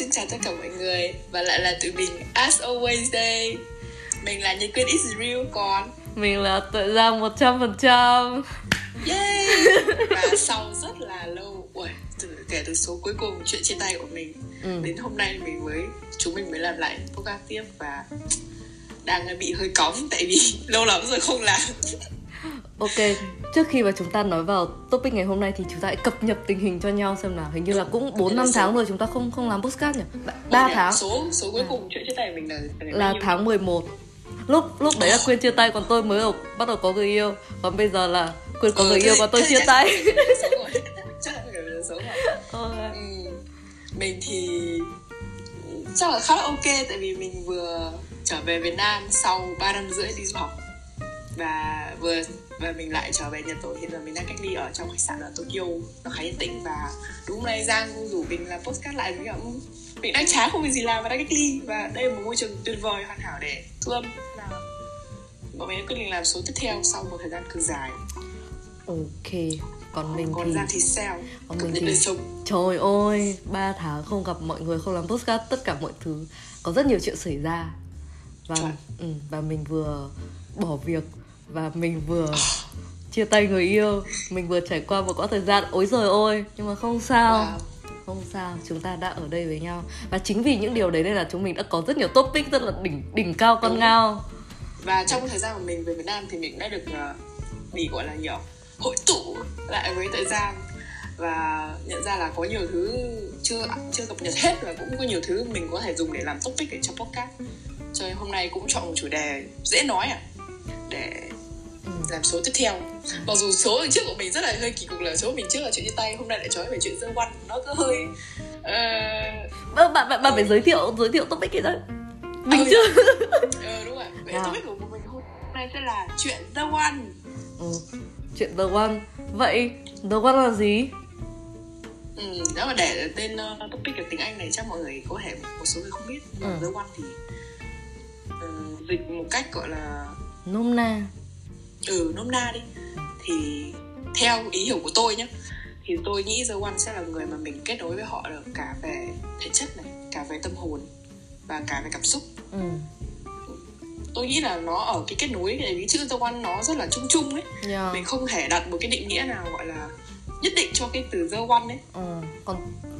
xin chào tất cả mọi người Và lại là tụi mình as always đây. Mình là Nhật Quyên is real còn? Mình là tự giang 100% Yay! Và sau rất là lâu Ui, từ, kể từ số cuối cùng chuyện chia tay của mình ừ. Đến hôm nay mình mới Chúng mình mới làm lại podcast tiếp Và đang bị hơi cóng Tại vì lâu lắm rồi không làm Ok, trước khi mà chúng ta nói vào topic ngày hôm nay thì chúng ta hãy cập nhật tình hình cho nhau xem nào. Hình như là cũng 4 5 tháng rồi chúng ta không không làm podcast nhỉ? 3 tháng. Số số cuối cùng chuyện chia tay mình là là tháng 11. Lúc lúc đấy là Quyên chia tay còn tôi mới bắt đầu có người yêu. Còn bây giờ là Quyên có ừ, người yêu và tôi chia tay. Ừ. Mình thì chắc là khá là ok tại vì mình vừa trở về Việt Nam sau 3 năm rưỡi đi du học và vừa và mình lại trở về Nhật rồi hiện giờ mình đang cách ly ở trong khách sạn ở Tokyo nó khá yên tĩnh và đúng hôm nay Giang rủ mình làm postcard lại với cả mình đang chán không có gì làm và đang cách ly. Và đây là một môi trường tuyệt vời hoàn hảo để thu âm. Là bọn mình quyết định làm số tiếp theo sau một thời gian cực dài. Ok còn mình còn thì Giang thì sao? Còn mình thì sống. trời ơi ba tháng không gặp mọi người không làm postcard tất cả mọi thứ. Có rất nhiều chuyện xảy ra. Và ừ, và mình vừa bỏ việc và mình vừa chia tay người yêu mình vừa trải qua một quãng thời gian ối giời ôi nhưng mà không sao. Wow. không sao chúng ta đã ở đây với nhau. Và chính vì những điều đấy nên là chúng mình đã có rất nhiều topic rất là đỉnh đỉnh cao con Đúng. ngao. Và trong thời gian mà mình về Việt Nam thì mình đã được uh, bị gọi là nhiều hội tụ lại với thời gian và nhận ra là có nhiều thứ chưa chưa cập nhật hết và cũng có nhiều thứ mình có thể dùng để làm topic để cho podcast. Cho nên hôm nay cũng chọn một chủ đề dễ nói à để làm số tiếp theo. Mặc dù số trước của mình rất là hơi kỳ cục là số mình trước là chuyện chia tay hôm nay lại nói về chuyện dân văn nó cứ hơi uh... bạn bạn bạn, bạn phải giới thiệu giới thiệu topic cái đó mình ừ, chưa ờ đúng rồi. Vậy à. topic của mình hôm nay sẽ là chuyện the one. Ừ. chuyện the one. Vậy the one là gì? Ừ, nếu mà để tên uh, topic ở tiếng Anh này chắc mọi người có thể một số người không biết. Nhưng ừ. The One thì uh, dịch một cách gọi là nôm na ừ nôm na đi thì theo ý hiểu của tôi nhé thì tôi nghĩ The One sẽ là người mà mình kết nối với họ được cả về thể chất này cả về tâm hồn và cả về cảm xúc ừ. tôi nghĩ là nó ở cái kết nối cái chữ The One nó rất là chung chung ấy yeah. mình không thể đặt một cái định nghĩa nào gọi là nhất định cho cái từ The One ấy ừ. còn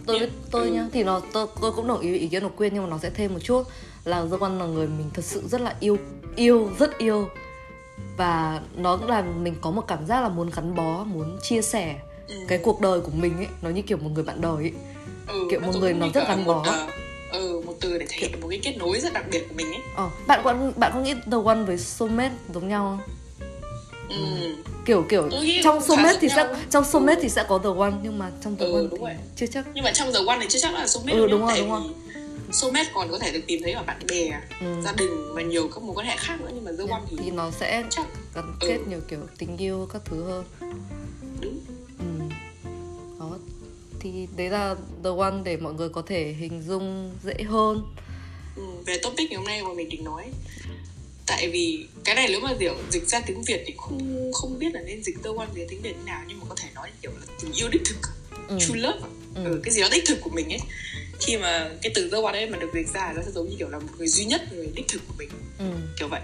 tôi yeah. tôi ừ. nhá thì nó tôi, tôi cũng đồng ý ý kiến của quyên nhưng mà nó sẽ thêm một chút là The One là người mình thật sự rất là yêu yêu rất yêu và nó cũng làm mình có một cảm giác là muốn gắn bó muốn chia sẻ ừ. cái cuộc đời của mình ấy nó như kiểu một người bạn đời ấy ừ, kiểu một người nó rất gắn bó một, uh, ừ, một từ để thể hiện một cái kết nối rất đặc biệt của mình ấy ờ, bạn có bạn có nghĩ the one với soulmate giống nhau không Ừ. kiểu kiểu trong soulmate thì sẽ trong soulmate ừ. thì sẽ có the one nhưng mà trong the ừ, one đúng rồi. chưa chắc nhưng mà trong the one thì chưa chắc là soulmate ừ, đúng rồi đúng rồi soulmate còn có thể được tìm thấy ở bạn bè ừ. gia đình và nhiều các mối quan hệ khác nữa nhưng mà the one thì thì nó sẽ chắc gắn kết ừ. nhiều kiểu tình yêu các thứ hơn đúng ừ. đó thì đấy là the one để mọi người có thể hình dung dễ hơn ừ. về topic ngày hôm nay mà mình định nói tại vì cái này nếu mà kiểu dịch ra tiếng việt thì không không biết là nên dịch the one về tiếng việt thế nào nhưng mà có thể nói kiểu là tình yêu đích thực ừ. true love ừ. ừ. cái gì đó đích thực của mình ấy khi mà cái từ dâu đấy mà được dịch ra nó sẽ giống như kiểu là một người duy nhất người đích thực của mình ừ. kiểu vậy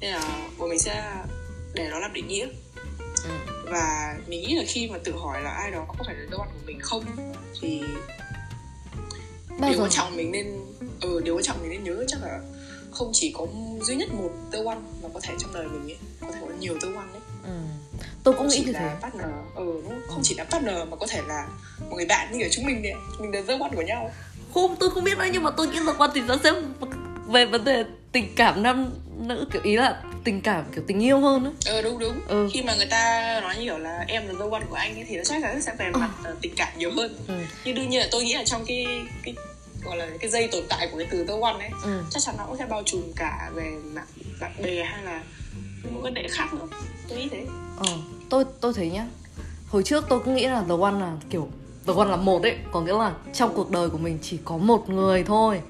nên là bọn mình sẽ để nó làm định nghĩa ừ. và mình nghĩ là khi mà tự hỏi là ai đó có phải là dâu ăn của mình không thì Bao điều quan trọng mình nên ừ điều quan trọng mình nên nhớ chắc là không chỉ có duy nhất một tơ one mà có thể trong đời mình ấy có thể có nhiều tơ one đấy ừ. Tôi cũng nghĩ như thế partner ừ không chỉ là partner mà có thể là một người bạn như kiểu chúng mình đấy mình là tơ one của nhau không tôi không biết nữa nhưng mà tôi nghĩ là quan thì nó sẽ về vấn đề tình cảm nam nữ kiểu ý là tình cảm kiểu tình yêu hơn ấy. ừ đúng đúng ừ. khi mà người ta nói như kiểu là em là the one của anh ấy thì nó chắc chắn sẽ về mặt ừ. tình cảm nhiều hơn ừ. nhưng đương nhiên là tôi nghĩ là trong cái cái gọi là cái dây tồn tại của cái từ the one ấy ừ. chắc chắn nó cũng sẽ bao trùm cả về mặt bạn bè hay là những vấn đề khác nữa tôi nghĩ thế. Ờ tôi tôi thấy nhá. Hồi trước tôi cũng nghĩ là the one là kiểu the one là một ấy. Có nghĩa là trong cuộc đời của mình chỉ có một người thôi.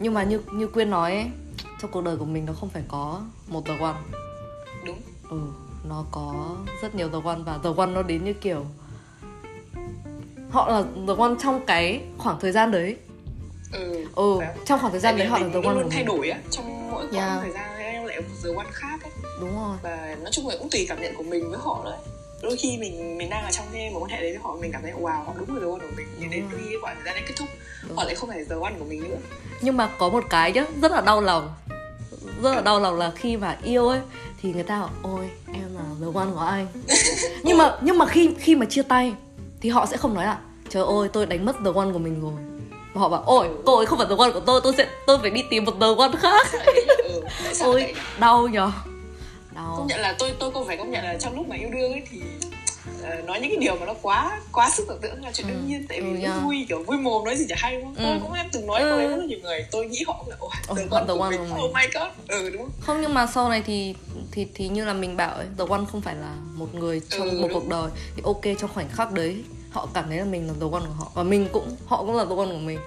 Nhưng mà như như quyên nói ấy trong cuộc đời của mình nó không phải có một the one. Đúng. Ừ nó có rất nhiều the one và the one nó đến như kiểu họ là the one trong cái khoảng thời gian đấy. Ừ, ừ trong khoảng thời gian đấy họ là the one luôn của thay mình đổi á trong mỗi Yeah. khoảng thời gian em lại một the one khác ấy đúng rồi. Và nói chung là cũng tùy cảm nhận của mình với họ đấy đôi khi mình mình đang ở trong cái mối quan hệ đấy với họ mình cảm thấy wow họ đúng là the one của mình. Nhưng đến khi khoảng thời gian đấy kết thúc Đúng. họ lại không phải the one của mình nữa. Nhưng mà có một cái nhá rất là đau lòng. Rất là đau lòng là khi mà yêu ấy thì người ta bảo ôi em là the one của anh. Nhưng mà nhưng mà khi khi mà chia tay thì họ sẽ không nói là trời ơi tôi đánh mất the one của mình rồi. Và họ bảo ôi cô ấy không phải the one của tôi tôi sẽ tôi phải đi tìm một the one khác. Ừ, ôi đau nhở đau công nhận là tôi tôi cũng phải công nhận là trong lúc mà yêu đương ấy thì ờ, nói những cái điều mà nó quá quá sức tưởng tượng là chuyện Ừ, đương nhiên tại vì ừ, yeah. vui kiểu vui mồm nói gì chả hay đúng không Ừ. tôi cũng em từng nói Ừ. câu đấy với rất nhiều người tôi nghĩ họ cũng là Ồ, the one the one mình. oh my god. Ừ đúng không? Không nhưng mà sau này thì thì thì như là mình bảo ấy the one không phải là một người trong Ừ, một đúng. cuộc đời thì ok trong khoảnh khắc đấy họ cảm thấy là mình là the one của họ. Và mình cũng họ cũng là the one của mình.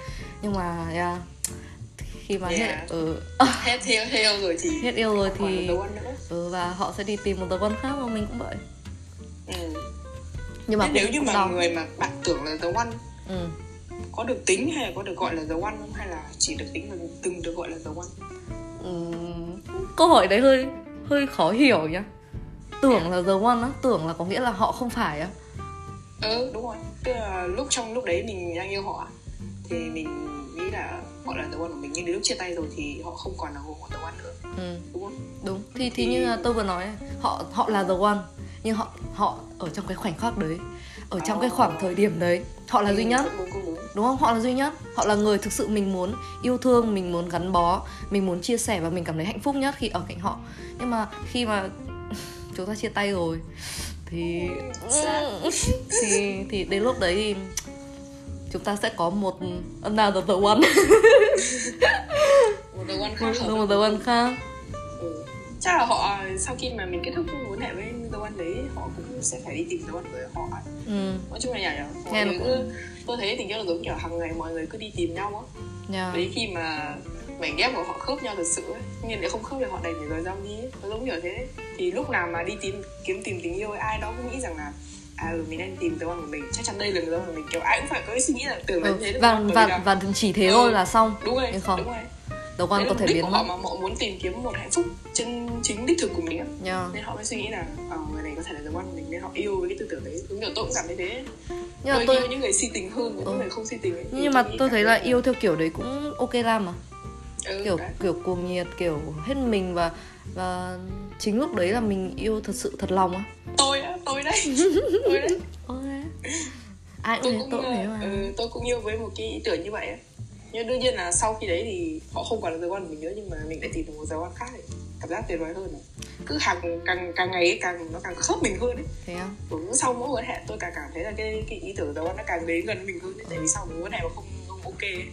Nhưng mà yeah, khi mà hết Yeah. ừ, hết theo theo rồi thì hết yêu rồi thì ừ, và họ sẽ đi tìm một the one khác và mình cũng vậy. Ừ. nhưng mà Thế nếu như mà đau. người mà bạn tưởng là the one ừ. có được tính hay là có được gọi là the one không? Hay là chỉ được tính là từng được gọi là the one Ừm, câu hỏi đấy hơi hơi khó hiểu nhá. Tưởng là the one á tưởng là có nghĩa là họ không phải á. Ừ đúng rồi. Tức là lúc trong lúc đấy mình đang yêu họ thì mình là họ là the one của mình nhưng đến lúc chia tay rồi thì họ không còn là the one nữa. Ừ. đúng không? Đúng. Thì thì Thì- như là tôi vừa nói họ họ là the one nhưng họ họ ở trong cái khoảnh khắc đấy ở trong cái khoảng thời điểm đấy họ là duy nhất. đúng không? Họ là duy nhất. Họ là người thực sự mình muốn yêu thương mình muốn gắn bó mình muốn chia sẻ và mình cảm thấy hạnh phúc nhất khi ở cạnh họ. Nhưng mà khi mà chúng ta chia tay rồi thì thì thì đến lúc đấy thì chúng ta sẽ có một another the one. Một the one khác hợp một the one khác. Ừ. chắc là họ sau khi mà mình kết thúc mối quan hệ với the one đấy họ cũng sẽ phải đi tìm the one của họ. Ừ. Nói chung là nhỉ mọi người cứ tôi thấy tình yêu là giống kiểu hàng ngày mọi người cứ đi tìm nhau á. Yeah. đấy khi mà mảnh ghép của họ khớp nhau thật sự ấy nhưng nếu không khớp thì họ đành phải rời rong đi nó giống kiểu thế. Thì lúc nào mà đi tìm kiếm tìm tình yêu ấy, ai đó cũng nghĩ rằng là à ừ, mình đang tìm the one của mình chắc chắn đây là the one của mình kiểu ai cũng phải có cái suy nghĩ là tưởng là ừ. thế đúng và? Bởi và và chỉ thế Ừ. thôi là xong đúng rồi nhưng không đúng rồi one Đấy có thể biến của họ mà họ muốn tìm kiếm một hạnh phúc chân chính đích thực của mình yeah. nên họ mới suy nghĩ là ờ, người này có thể là one của mình nên họ yêu với cái tư tưởng đấy đúng kiểu tôi cũng cảm thấy thế nhưng mà tôi, tôi yêu những người si tình hơn những Ừ. người không si tình ấy thì nhưng mà tôi thấy là yêu theo kiểu đấy cũng ok làm mà ừ, kiểu đấy. kiểu cuồng nhiệt kiểu hết mình và và chính lúc đấy là mình yêu thật sự thật lòng á. Tôi á tôi đấy. Tôi đấy. Ok ai tôi cũng tôi cũng thế ờ, mà. ừ, tôi cũng yêu với một cái ý tưởng như vậy á. Nhưng đương nhiên là sau khi đấy thì họ không còn là the one của mình nữa nhưng mà mình lại tìm được một the one khác thì cảm giác tuyệt vời hơn à. cứ hàng càng càng ngày ấy, càng nó càng khớp mình hơn ấy. Thế á? Ừ, sau mỗi mối quan hệ tôi càng cảm thấy là cái cái ý tưởng the one nó càng đến gần mình hơn ấy. tại vì sau mối quan hệ mà không, không ok ấy,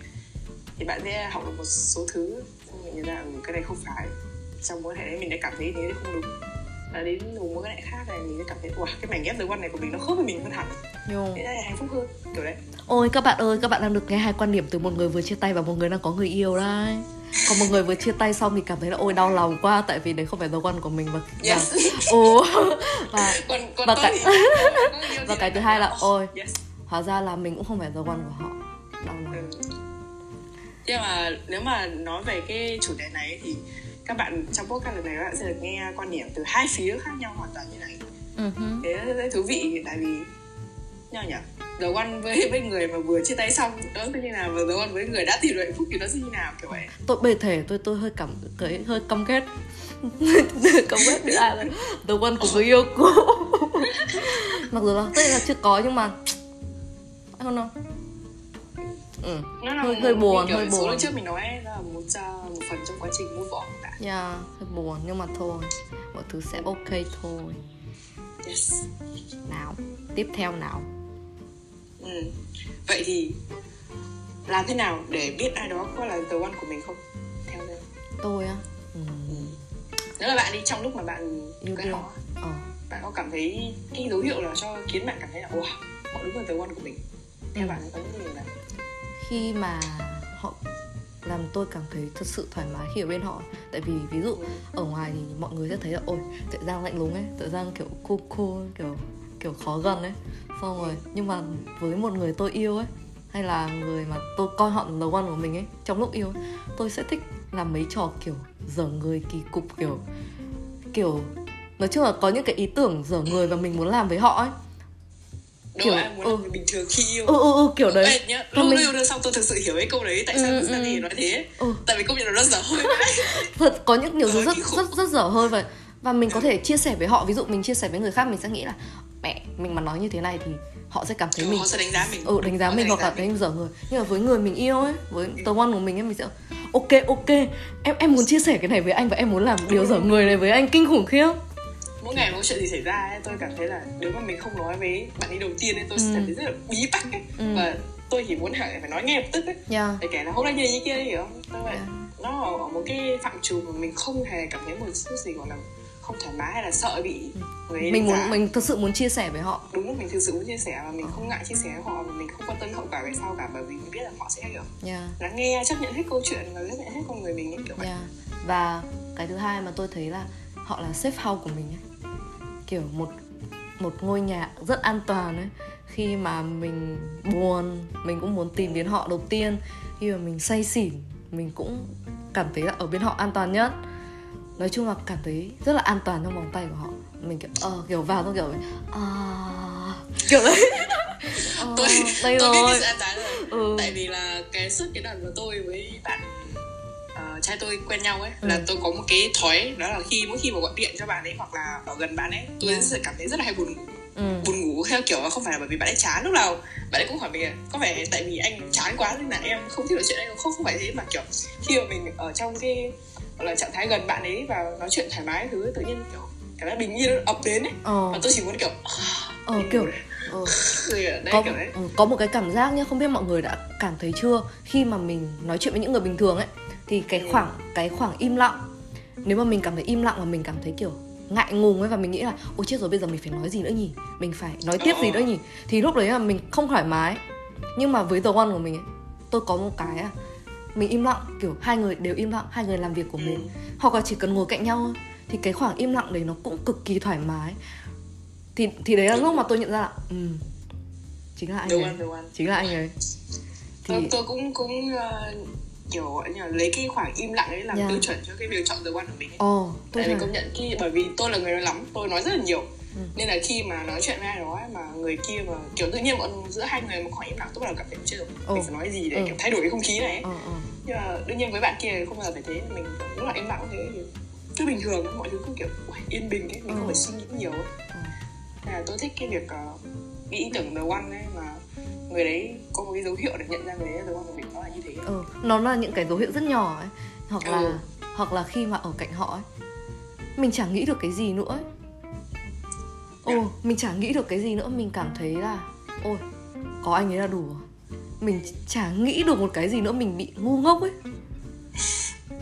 thì bạn sẽ học được một số thứ. Xong rồi nhận ra ừ, cái này không phải trong mối quan hệ đấy mình đã cảm thấy thế đấy không đúng. Và đến một mối quan hệ khác này mình sẽ cảm thấy wow cái mảnh ghép the one này của mình nó khớp với mình hơn hẳn. Thế là hạnh phúc hơn kiểu đấy. Ôi các bạn ơi các bạn đang được nghe hai quan điểm từ một người vừa chia tay và một người đang có người yêu đấy. Còn một người vừa chia tay xong thì cảm thấy là ôi đau lòng quá tại vì đấy không phải the one của mình và Yes. ồ. Và còn còn Và cái- thì và thì cái thứ hai là, ôi. yes. hóa ra là mình cũng không phải the one của họ. Đau lòng ừ. nhưng mà nếu mà nói về cái chủ đề này thì các bạn trong podcast lần này các bạn sẽ được nghe quan điểm từ hai phía khác nhau hoàn toàn như này. Hứ. thế rất thú vị tại vì nhau nhỉ? The One với với người mà vừa chia tay xong nó sẽ như nào? Và The One với người đã tìm được hạnh phúc thì nó sẽ như nào? Kiểu vậy. Tôi bề thể tôi tôi hơi cảm thấy hơi căm ghét. Căm ghét những ai là the one của người yêu cũ. Mặc dù là tức là chưa có nhưng mà I don't know. Ừ. Nó là Hơi- hơi buồn, hơi số buồn. trước mình nói là một uh, một phần trong quá trình của bạn yeah hơi buồn nhưng mà thôi. Mọi thứ sẽ ok thôi. Yes. Nào tiếp theo nào. Ừ. vậy thì làm thế nào để biết ai đó có là the one của mình không? Theo đây tôi á? Ừ. nếu là bạn đi trong lúc mà bạn yêu cái họ ờ. bạn có cảm thấy cái dấu hiệu nào cho khiến bạn cảm thấy là wow họ đúng là the one của mình. Theo Ừ. bạn có những điều nào? Khi mà làm tôi cảm thấy thật sự thoải mái khi ở bên họ. Tại vì ví dụ ở ngoài thì mọi người sẽ thấy là ôi tự giang lạnh lùng ấy tự giang kiểu cô cô kiểu kiểu khó gần ấy. Xong rồi nhưng mà với một người tôi yêu ấy hay là người mà tôi coi họ là one của mình ấy trong lúc yêu ấy, tôi sẽ thích làm mấy trò kiểu dở người kỳ cục kiểu kiểu nói chung là có những cái ý tưởng dở người và mình muốn làm với họ ấy đâu kiểu, ai muốn ừ. bình thường khi yêu. Ừ ừ ừ kiểu đấy. Ê, nhá lúc mình... yêu xong tôi thực sự hiểu cái câu đấy tại sao ừ, ừ. nói thế. Ừ. tại vì công nhận nó dở hơi thật có những nhiều thứ rất rất rất dở hơi và và mình có thể chia sẻ với họ ví dụ mình chia sẻ với người khác mình sẽ nghĩ là mẹ mình mà nói như thế này thì họ sẽ cảm thấy ừ, mình họ sẽ đánh giá mình. Ừ đánh giá họ mình hoặc là thấy mình. dở người nhưng mà với người mình yêu ấy với ừ. tờ one của mình ấy mình sẽ ok ok em em muốn chia sẻ cái này với anh và em muốn làm điều dở người này với anh kinh khủng khiếp mỗi ngày có chuyện gì xảy ra ấy, tôi cảm thấy là nếu mà mình không nói với bạn ấy đầu tiên ấy tôi sẽ ừ. cảm thấy rất là bí bách ấy ừ. và tôi chỉ muốn hỏi phải nói ngay lập tức ấy yeah. để kể là hôm nay như như kia đấy hiểu không tôi yeah. nó ở một cái phạm trù mà mình không hề cảm thấy một chút gì gọi là không thoải mái hay là sợ bị người mình muốn mình thực sự muốn chia sẻ với họ đúng mình thực sự muốn chia sẻ và mình không ngại chia sẻ với họ và mình không quan tâm hậu quả về sau cả bởi vì mình biết là họ sẽ hiểu yeah. lắng nghe chấp nhận hết câu chuyện và chấp nhận hết con người mình ấy kiểu vậy yeah. và cái thứ hai mà tôi thấy là họ là safe house của mình ấy kiểu một một ngôi nhà rất an toàn ấy. Khi mà mình buồn mình cũng muốn tìm đến họ đầu tiên. Khi mà mình say xỉn mình cũng cảm thấy là ở bên họ an toàn nhất. Nói chung là cảm thấy rất là an toàn trong vòng tay của họ. Mình kiểu ờ uh, kiểu vào tôi kiểu à uh, kiểu đấy. Uh, tôi đây tôi rồi. biết cái an toàn rồi. Ừ. tại vì là cái suốt cái lần mà tôi với bạn trai tôi quen nhau ấy ừ. là tôi có một cái thói đó là khi mỗi khi mà gọi điện cho bạn ấy hoặc là ở gần bạn ấy tôi ừ. sẽ cảm thấy rất là hay buồn ngủ ừ. buồn ngủ theo kiểu không phải là bởi vì bạn ấy chán lúc nào bạn ấy cũng hỏi mình có phải tại vì anh chán quá nên là em không thích nói chuyện anh không không phải thế mà kiểu khi mà mình ở trong cái là trạng thái gần bạn ấy và nói chuyện thoải mái thứ tự nhiên kiểu cảm giác bình yên ập đến ấy ờ. và tôi chỉ muốn kiểu ờ kiểu ờ. có, ừ, có một cái cảm giác nhá không biết mọi người đã cảm thấy chưa khi mà mình nói chuyện với những người bình thường ấy thì cái ừ. khoảng cái khoảng im lặng nếu mà mình cảm thấy im lặng và mình cảm thấy kiểu ngại ngùng ấy và mình nghĩ là ôi chết rồi bây giờ mình phải nói gì nữa nhỉ? Mình phải nói tiếp gì nữa nhỉ? Thì lúc đấy là mình không thoải mái. Nhưng mà với the one của mình ấy tôi có một cái à mình im lặng kiểu hai người đều im lặng hai người làm việc của mình. Ừ. hoặc là chỉ cần ngồi cạnh nhau thôi thì cái khoảng im lặng đấy nó cũng cực kỳ thoải mái. Thì thì đấy là lúc mà tôi nhận ra là ừ, chính là anh ấy. Chính là anh ấy. Thì tôi, tôi cũng cũng uh, kiểu gọi là lấy cái khoảng im lặng ấy làm yeah. tiêu chuẩn cho cái việc chọn the one của mình ấy. Oh, tại vì công nhận khi bởi vì tôi là người nói lắm tôi nói rất là nhiều ừ. nên là khi mà nói chuyện với ai đó mà người kia mà kiểu tự nhiên bọn giữa hai người một khoảng im lặng tôi bắt đầu cảm thấy chưa oh. mình phải nói gì để ừ. kiểu thay đổi cái không khí này ấy. Oh, oh. nhưng mà đương nhiên với bạn kia không bao giờ phải thế mình lúc nào im lặng thế thì cứ bình thường mọi thứ cứ kiểu yên bình ấy mình ừ. không phải suy nghĩ nhiều ấy. Nên là tôi thích cái việc uh, cái ý tưởng the one ấy mà người đấy có một cái dấu hiệu để nhận ra người đấy là one của mình nó là như thế. Ừ. nó là những cái dấu hiệu rất nhỏ ấy hoặc là ừ. hoặc là khi mà ở cạnh họ ấy mình chẳng nghĩ được cái gì nữa ấy. Ồ yeah. mình chẳng nghĩ được cái gì nữa mình cảm thấy là ôi có anh ấy là đủ mình chẳng nghĩ được một cái gì nữa mình bị ngu ngốc ấy.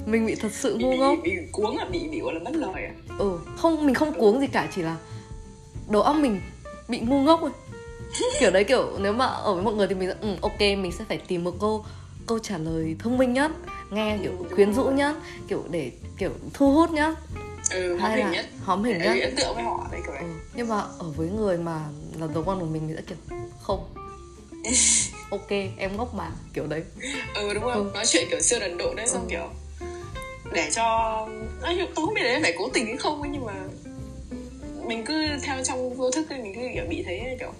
Mình bị thật sự ngu ngốc. Bị, bị, bị cuống à? Bị bị gọi là mất lời à? Ừ không mình không cuống gì cả chỉ là đầu óc mình bị ngu ngốc rồi kiểu đấy kiểu nếu mà ở với mọi người thì mình ừ, ok mình sẽ phải tìm một câu câu trả lời thông minh nhất nghe kiểu quyến rũ nhất kiểu để kiểu thu hút nhất ừ, hay là nhất. hóm hình nhất ấn tượng với họ đấy kiểu đấy ừ. nhưng mà ở với người mà là đồ con của mình thì sẽ kiểu không ok em ngốc mà kiểu đấy ừ đúng không ừ. nói chuyện kiểu siêu đần độ đấy xong ừ. kiểu để cho nói tôi không biết đấy phải cố tình hay không ấy nhưng mà mình cứ theo trong vô thức mình cứ kiểu bị thấy kiểu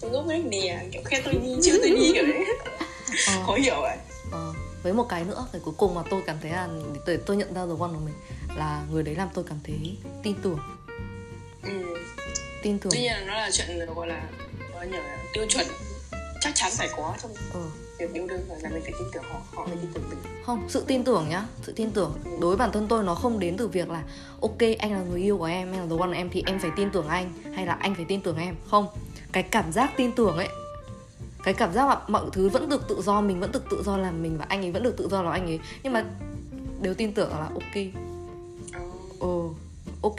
tôi ngốc nghếch nè kiểu khen tôi nhi chưa tôi nhi kiểu đấy ờ. khó hiểu vậy ờ. với một cái nữa cái cuối cùng mà tôi cảm thấy là tôi, tôi nhận ra the one của mình là người đấy làm tôi cảm thấy tin tưởng ừ. tin tưởng tuy nhiên là nó là chuyện gọi là nói nhờ tiêu chuẩn chắc chắn phải có trong ừ. Việc yêu đương là mình phải tin tưởng họ họ phải tin tưởng mình. Không sự tin tưởng nhá sự tin tưởng đối với bản thân tôi nó không đến từ việc là ok anh là người yêu của em em là the one em thì em phải tin tưởng anh hay là anh phải tin tưởng em. Không cái cảm giác tin tưởng ấy cái cảm giác mà mọi thứ vẫn được tự do mình vẫn được tự do làm mình và anh ấy vẫn được tự do làm anh ấy. Nhưng mà đều tin tưởng là ok. Ừ ok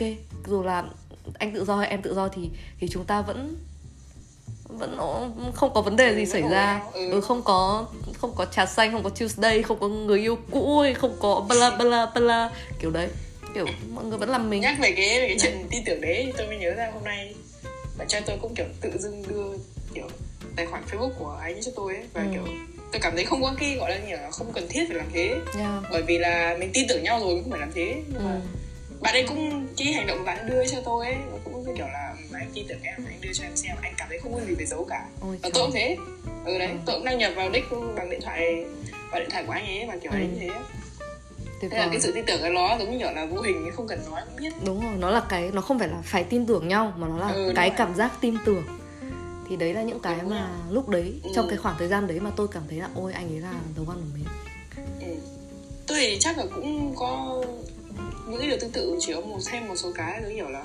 dù là anh tự do hay em tự do thì thì chúng ta vẫn vẫn không có vấn đề gì xảy ra ừ. ừ không có không có trà xanh không có Tuesday không có người yêu cũ không có bla bla bla kiểu đấy kiểu mọi người vẫn làm mình nhắc về cái về cái chuyện tin tưởng đấy tôi mới nhớ ra hôm nay bạn trai tôi cũng kiểu tự dưng đưa kiểu tài khoản facebook của anh cho tôi ấy và ừ. kiểu tôi cảm thấy không có cái gọi là gì là không cần thiết phải làm thế yeah. bởi vì là mình tin tưởng nhau rồi không phải làm thế nhưng ừ. mà bạn ấy cũng cái hành động bạn đưa cho tôi ấy nó cũng kiểu là anh tin tưởng em anh đưa cho em xem anh cảm thấy không có gì phải giấu cả Ôi và tôi cũng thế ừ đấy ừ. tôi cũng đăng nhập vào nick bằng điện thoại vào điện thoại của anh ấy và kiểu ừ. ấy như thế Thế là cái sự tin tưởng cái nó giống như kiểu là vô hình không cần nói cũng biết đúng rồi nó là cái nó không phải là phải tin tưởng nhau mà nó là ừ, cái cảm giác tin tưởng thì đấy là những cái đúng mà rồi. lúc đấy ừ. trong cái khoảng thời gian đấy mà tôi cảm thấy là ôi anh ấy là đầu quan của mình ừ. tôi thì chắc là cũng có những cái điều tương tự chỉ có một thêm một số cái giống kiểu là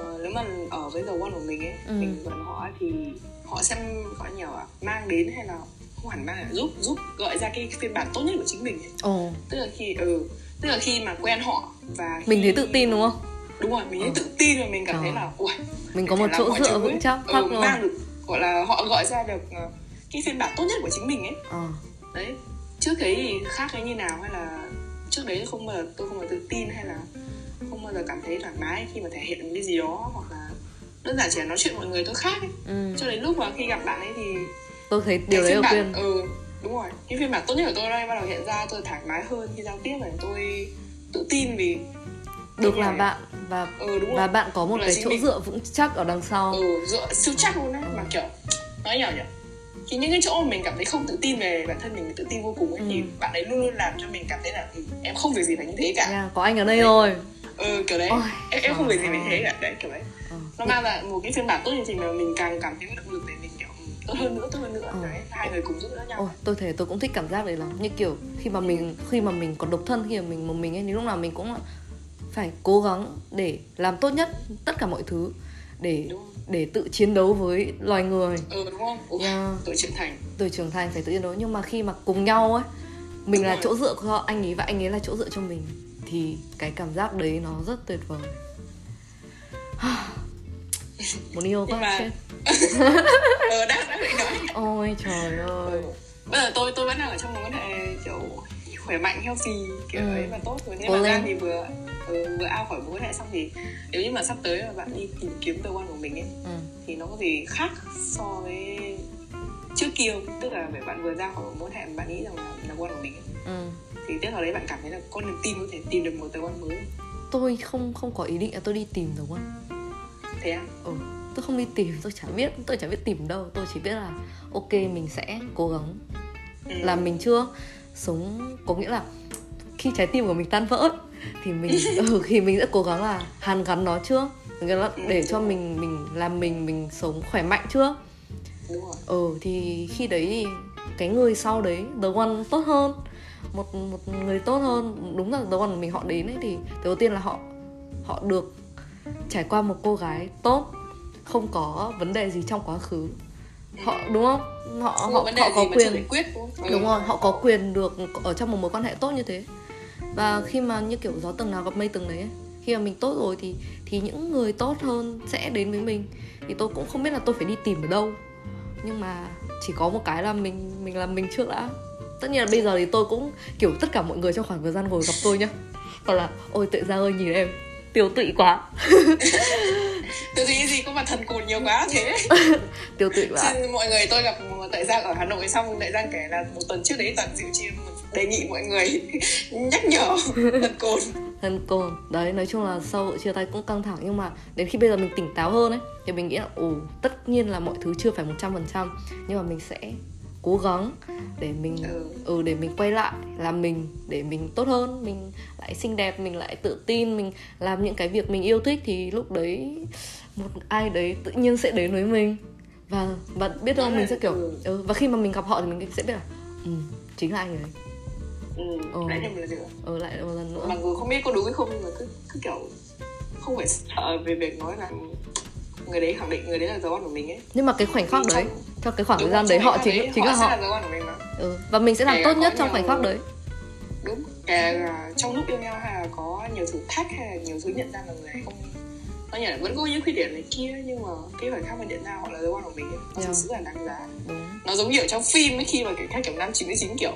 uh, nếu mà ở với đầu quan của mình ấy ừ. mình gần họ thì họ xem gọi nhiều à mang đến hay là không hẳn mang là giúp giúp gọi ra cái phiên bản tốt nhất của chính mình ấy. Ồ. tức là khi ừ tức là khi mà quen họ và khi... mình thấy tự tin đúng không đúng rồi mình thấy ừ. tự tin và mình cảm thấy là ui mình có một chỗ dựa vững chắc ừ, luôn mang được gọi là họ gọi ra được ờ, cái phiên bản tốt nhất của chính mình ấy ừ. đấy trước đấy thì khác cái như nào hay là trước đấy không bao giờ tôi không bao giờ tự tin hay là bao giờ cảm thấy thoải mái khi mà thể hiện cái gì đó hoặc là đơn giản chỉ là nói chuyện mọi người tôi khác ấy. Ừ. cho đến lúc mà khi gặp bạn ấy thì tôi thấy điều đấy ở quyên ừ đúng rồi cái phiên bản tốt nhất của tôi đây bắt đầu hiện ra tôi thoải mái hơn khi giao tiếp và tôi tự tin vì được làm bạn và ừ, đúng và bạn có một cái chỗ mình... dựa vững chắc ở đằng sau ừ dựa siêu chắc luôn đấy ừ. mà kiểu nói nhỏ nhỉ thì những cái chỗ mà mình cảm thấy không tự tin về bản thân mình tự tin vô cùng ấy ừ. thì bạn ấy luôn luôn làm cho mình cảm thấy là ừ, em không việc gì phải như thế cả yeah, có anh ở đây đấy. rồi ừ kiểu đấy. Ôi, em, em không việc gì phải thế cả đấy kiểu đấy. Ừ. nó mang lại một cái phiên bản tốt như thì mà mình càng cảm thấy động lực để mình kiểu tốt hơn nữa tốt hơn nữa. Ừ. đấy hai người cùng giúp đỡ nhau. Ôi, tôi thấy tôi cũng thích cảm giác đấy lắm. Như kiểu khi mà mình khi mà mình còn độc thân khi mà mình một mình ấy thì lúc nào mình cũng phải cố gắng để làm tốt nhất tất cả mọi thứ để để tự chiến đấu với loài người. Ừ đúng không? Ủa, yeah. tuổi trưởng thành. Tuổi trưởng thành phải tự chiến đấu. Nhưng mà khi mà cùng nhau ấy mình đúng là rồi. chỗ dựa của anh ấy và anh ấy là chỗ dựa cho mình thì cái cảm giác đấy nó rất tuyệt vời muốn yêu quá mà... chết ờ đã đã định nói ôi trời ơi ừ. bây giờ tôi tôi vẫn đang ở trong một quan hệ kiểu khỏe mạnh healthy kiểu ừ. ấy và tốt rồi nhưng mà ra thì vừa ừ, vừa ao khỏi mối quan hệ xong thì nếu như mà sắp tới mà bạn đi tìm kiếm cơ quan của mình ấy ừ. thì nó có gì khác so với trước kia tức là bạn vừa ra khỏi mối quan hệ bạn nghĩ rằng là là quan của mình ấy. Ừ. thì tiếp vào đấy bạn cảm thấy là có niềm tin có thể tìm được một tờ quan mới tôi không không có ý định là tôi đi tìm tờ quan. Thế à? Ừ tôi không đi tìm tôi chả biết tôi chả biết tìm đâu. Tôi chỉ biết là ok mình sẽ cố gắng. Ừ. làm mình chưa sống có nghĩa là khi trái tim của mình tan vỡ thì mình ừ, thì mình sẽ cố gắng là hàn gắn nó trước để cho mình mình làm mình mình sống khỏe mạnh trước ừ thì khi đấy thì cái người sau đấy the one tốt hơn một một người tốt hơn đúng là the one mình họ đến ấy thì đầu tiên là họ họ được trải qua một cô gái tốt không có vấn đề gì trong quá khứ. Họ đúng không? Họ họ họ có quyền quyết đúng, đúng rồi họ có quyền được ở trong một mối quan hệ tốt như thế. Và khi mà như kiểu gió tầng nào gặp mây tầng đấy ấy, khi mà mình tốt rồi thì thì những người tốt hơn sẽ đến với mình. Thì tôi cũng không biết là tôi phải đi tìm ở đâu. Nhưng mà chỉ có một cái là mình mình làm mình trước đã tất nhiên là bây giờ thì tôi cũng kiểu tất cả mọi người trong khoảng thời gian ngồi gặp tôi nhá còn là ôi tự ra ơi nhìn em tiêu tụy quá. Tiêu tụy gì có mà thần cồn nhiều quá thế. Tiêu tụy quá. Xin mọi người tôi gặp tại giang ở hà nội xong tại giang kể là một tuần trước đấy toàn dịu chiêm đề nghị mọi người nhắc nhở thần cồn thần cồn đấy nói chung là sau chia tay cũng căng thẳng nhưng mà đến khi bây giờ mình tỉnh táo hơn ấy thì mình nghĩ là ồ tất nhiên là mọi thứ chưa phải một trăm phần trăm nhưng mà mình sẽ cố gắng để mình ừ. ừ để mình quay lại làm mình để mình tốt hơn mình lại xinh đẹp mình lại tự tin mình làm những cái việc mình yêu thích thì lúc đấy một ai đấy tự nhiên sẽ đến với mình và bạn biết không mình sẽ kiểu ừ. ừ. và khi mà mình gặp họ thì mình sẽ biết là ừ, chính là anh ấy ừ, ừ. lại thêm một lần nữa ừ lại một lần nữa mặc dù không biết có đúng hay không nhưng mà cứ cứ kiểu không phải sợ về việc nói là người đấy khẳng định người đấy là dấu của mình ấy nhưng mà cái khoảnh khắc đấy trong cái khoảng thời gian đấy họ chính đấy, chính họ là họ là của mình mà. Ừ. và mình sẽ làm tốt nhất trong khoảnh khắc đấy đúng kể trong lúc yêu nhau hay là có nhiều thử thách hay là nhiều thứ nhận ra là người này không nó nhỉ vẫn có những khuyết điểm này kia nhưng mà cái khoảnh khắc mà nhận ra họ là dấu ấn của mình ấy, nó yeah. thực sự là đáng giá đúng. nó giống như ở trong phim ấy khi mà kiểu kiểu năm chín mươi chín kiểu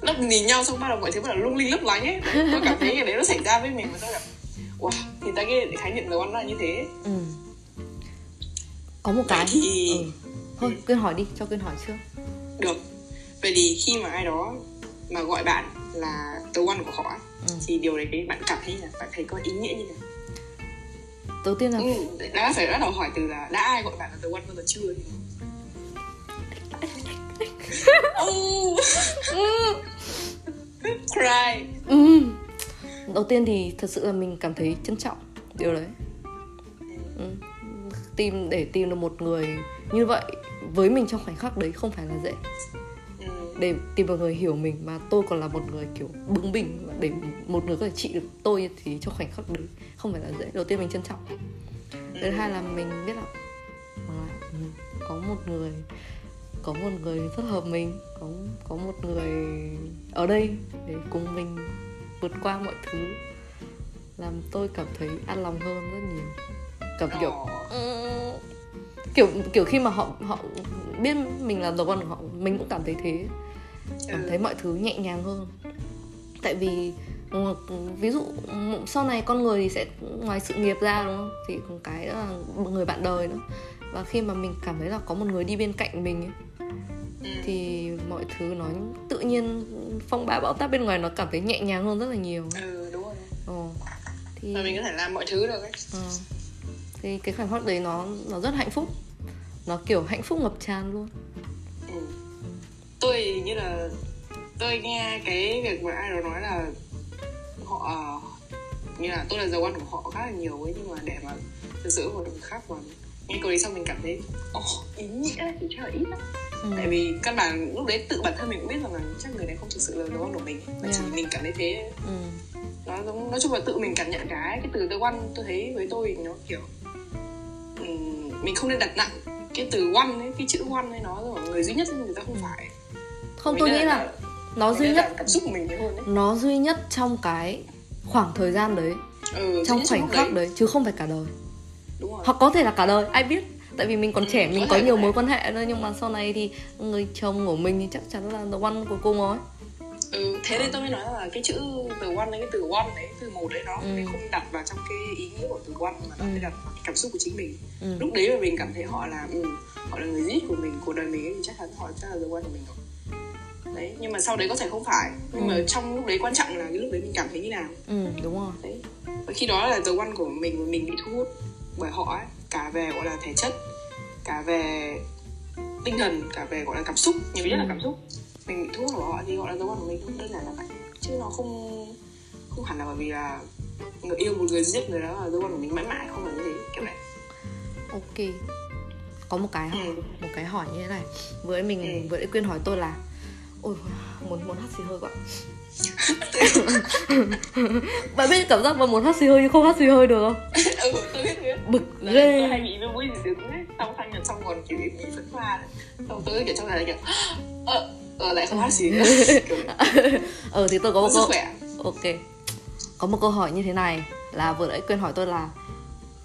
lấp nhìn nhau xong bắt đầu mọi thứ bắt đầu lung linh lấp lánh ấy tôi cảm thấy cái đấy nó xảy ra với mình mà tôi cảm wow thì ta cái khái niệm dấu ấn là như thế ừ có một cái thì ừ. Thôi ừ. quyên hỏi đi cho quyên hỏi trước được vậy thì khi mà ai đó mà gọi bạn là the one của họ ừ. thì điều đấy bạn cảm thấy là bạn thấy có ý nghĩa như nào đầu tiên là ừ, đã phải bắt đầu hỏi từ là đã ai gọi bạn là the one bao giờ chưa thì oh. cry ừ. đầu tiên thì thật sự là mình cảm thấy trân trọng điều đấy ừ. tìm để tìm được một người như vậy với mình trong khoảnh khắc đấy không phải là dễ. Để tìm một người hiểu mình mà tôi còn là một người kiểu bướng bỉnh để một người có thể trị được tôi thì trong khoảnh khắc đấy không phải là dễ. Đầu tiên mình trân trọng. Thứ hai là mình biết là ừ, có một người có một người rất hợp mình có có một người ở đây để cùng mình vượt qua mọi thứ làm tôi cảm thấy an lòng hơn rất nhiều. Cảm kiểu kiểu kiểu khi mà họ họ biết mình là the one của họ mình cũng cảm thấy thế. Cảm thấy mọi thứ nhẹ nhàng hơn. Tại vì ừ, ví dụ sau này con người thì sẽ ngoài sự nghiệp ra đúng không? Thì cái đó là người bạn đời nữa. Và khi mà mình cảm thấy là có một người đi bên cạnh mình ấy, ừ. thì mọi thứ nó tự nhiên phong ba bão táp bên ngoài nó cảm thấy nhẹ nhàng hơn rất là nhiều. Ừ đúng rồi. Ờ, thì và mình có thể làm mọi thứ được ấy. Ờ. thì cái khoảnh khắc đấy nó nó rất hạnh phúc nó kiểu hạnh phúc ngập tràn luôn ừ. tôi như là tôi nghe cái việc mà ai đó nói là họ như là tôi là dấu ăn của họ khá là nhiều ấy nhưng mà để mà thực sự một người khác mà nghe câu đấy xong mình cảm thấy oh, ý nghĩa thì chắc là ít lắm ừ. tại vì căn bản lúc đấy tự bản thân mình cũng biết rằng là chắc người này không thực sự là dấu ăn của mình mà yeah. chỉ mình cảm thấy thế ừ. nó giống nói chung là tự mình cảm nhận cái cái từ dấu ăn tôi thấy với tôi nó kiểu mình không nên đặt nặng cái từ one ấy cái chữ one ấy nó là người duy nhất người ta không ừ. phải không tôi nghĩ là, là nó duy nhất cảm xúc của mình hơn ấy. nó duy nhất trong cái khoảng thời gian đấy ừ, trong khoảnh khắc đấy. đấy chứ không phải cả đời Đúng rồi. hoặc có thể là cả đời ai biết tại vì mình còn ừ, trẻ mình có, có nhiều mối quan hệ nữa nhưng mà sau này thì người chồng của mình thì chắc chắn là the one cuối cùng rồi ừ thế nên tôi mới nói là cái chữ từ one đấy cái từ one đấy từ một đấy nó ừ. không đặt vào trong cái ý nghĩa của từ one mà nó ừ. phải đặt vào cái cảm xúc của chính mình ừ. lúc đấy mà mình cảm thấy họ là ừ, họ là người duy của mình cuộc đời mình ấy, thì chắc chắn họ chắc là the one của mình rồi đấy nhưng mà sau đấy có thể không phải nhưng ừ. mà trong lúc đấy quan trọng là cái lúc đấy mình cảm thấy như nào ừ đúng rồi đấy và khi đó là the one của mình mình bị thu hút bởi họ ấy cả về gọi là thể chất cả về tinh thần cả về gọi là cảm xúc nhiều nhất ừ. là cảm xúc mình bị thu hút bởi họ thì gọi là the one của mình không đơn giản là vậy. Chứ nó không không hẳn là bởi vì là người yêu một người nhất người đó là the one của mình mãi mãi không phải như thế kiểu này ok. Có một cái ừ. một cái hỏi như thế này. Vừa mình ừ. vừa quyên hỏi tôi là ôi muốn muốn hắt xì hơi quá. Bạn biết cảm giác mà muốn hắt xì hơi nhưng không hắt xì hơi được không? Ừ tôi biết biết. Bực ghê tôi hay bị mũi gì đứng ấy. Xong sang nhật xong còn kiểu bị phấn hoa. Xong tôi kiểu trong này kiểu ờ ờ lại không hát xì nữa ờ thì tôi có một câu ok. Có một câu hỏi như thế này là vừa nãy quên hỏi tôi là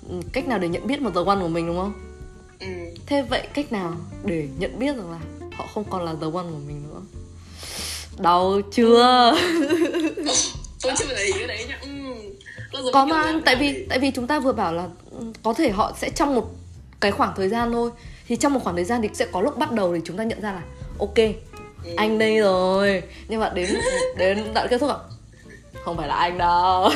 ừ, cách nào để nhận biết một the one của mình đúng không? Ừ. thế vậy cách nào để nhận biết rằng là họ không còn là the one của mình nữa? Đau chưa? Tôi chưa thấy cái đấy nhá. Ừ. có mà tại vì tại vì chúng ta vừa bảo là ừ, có thể họ sẽ trong một cái khoảng thời gian thôi. Thì trong một khoảng thời gian thì sẽ có lúc bắt đầu thì chúng ta nhận ra là ok ừ. anh đây rồi nhưng mà đến đến đoạn kết thúc ạ không phải là anh đâu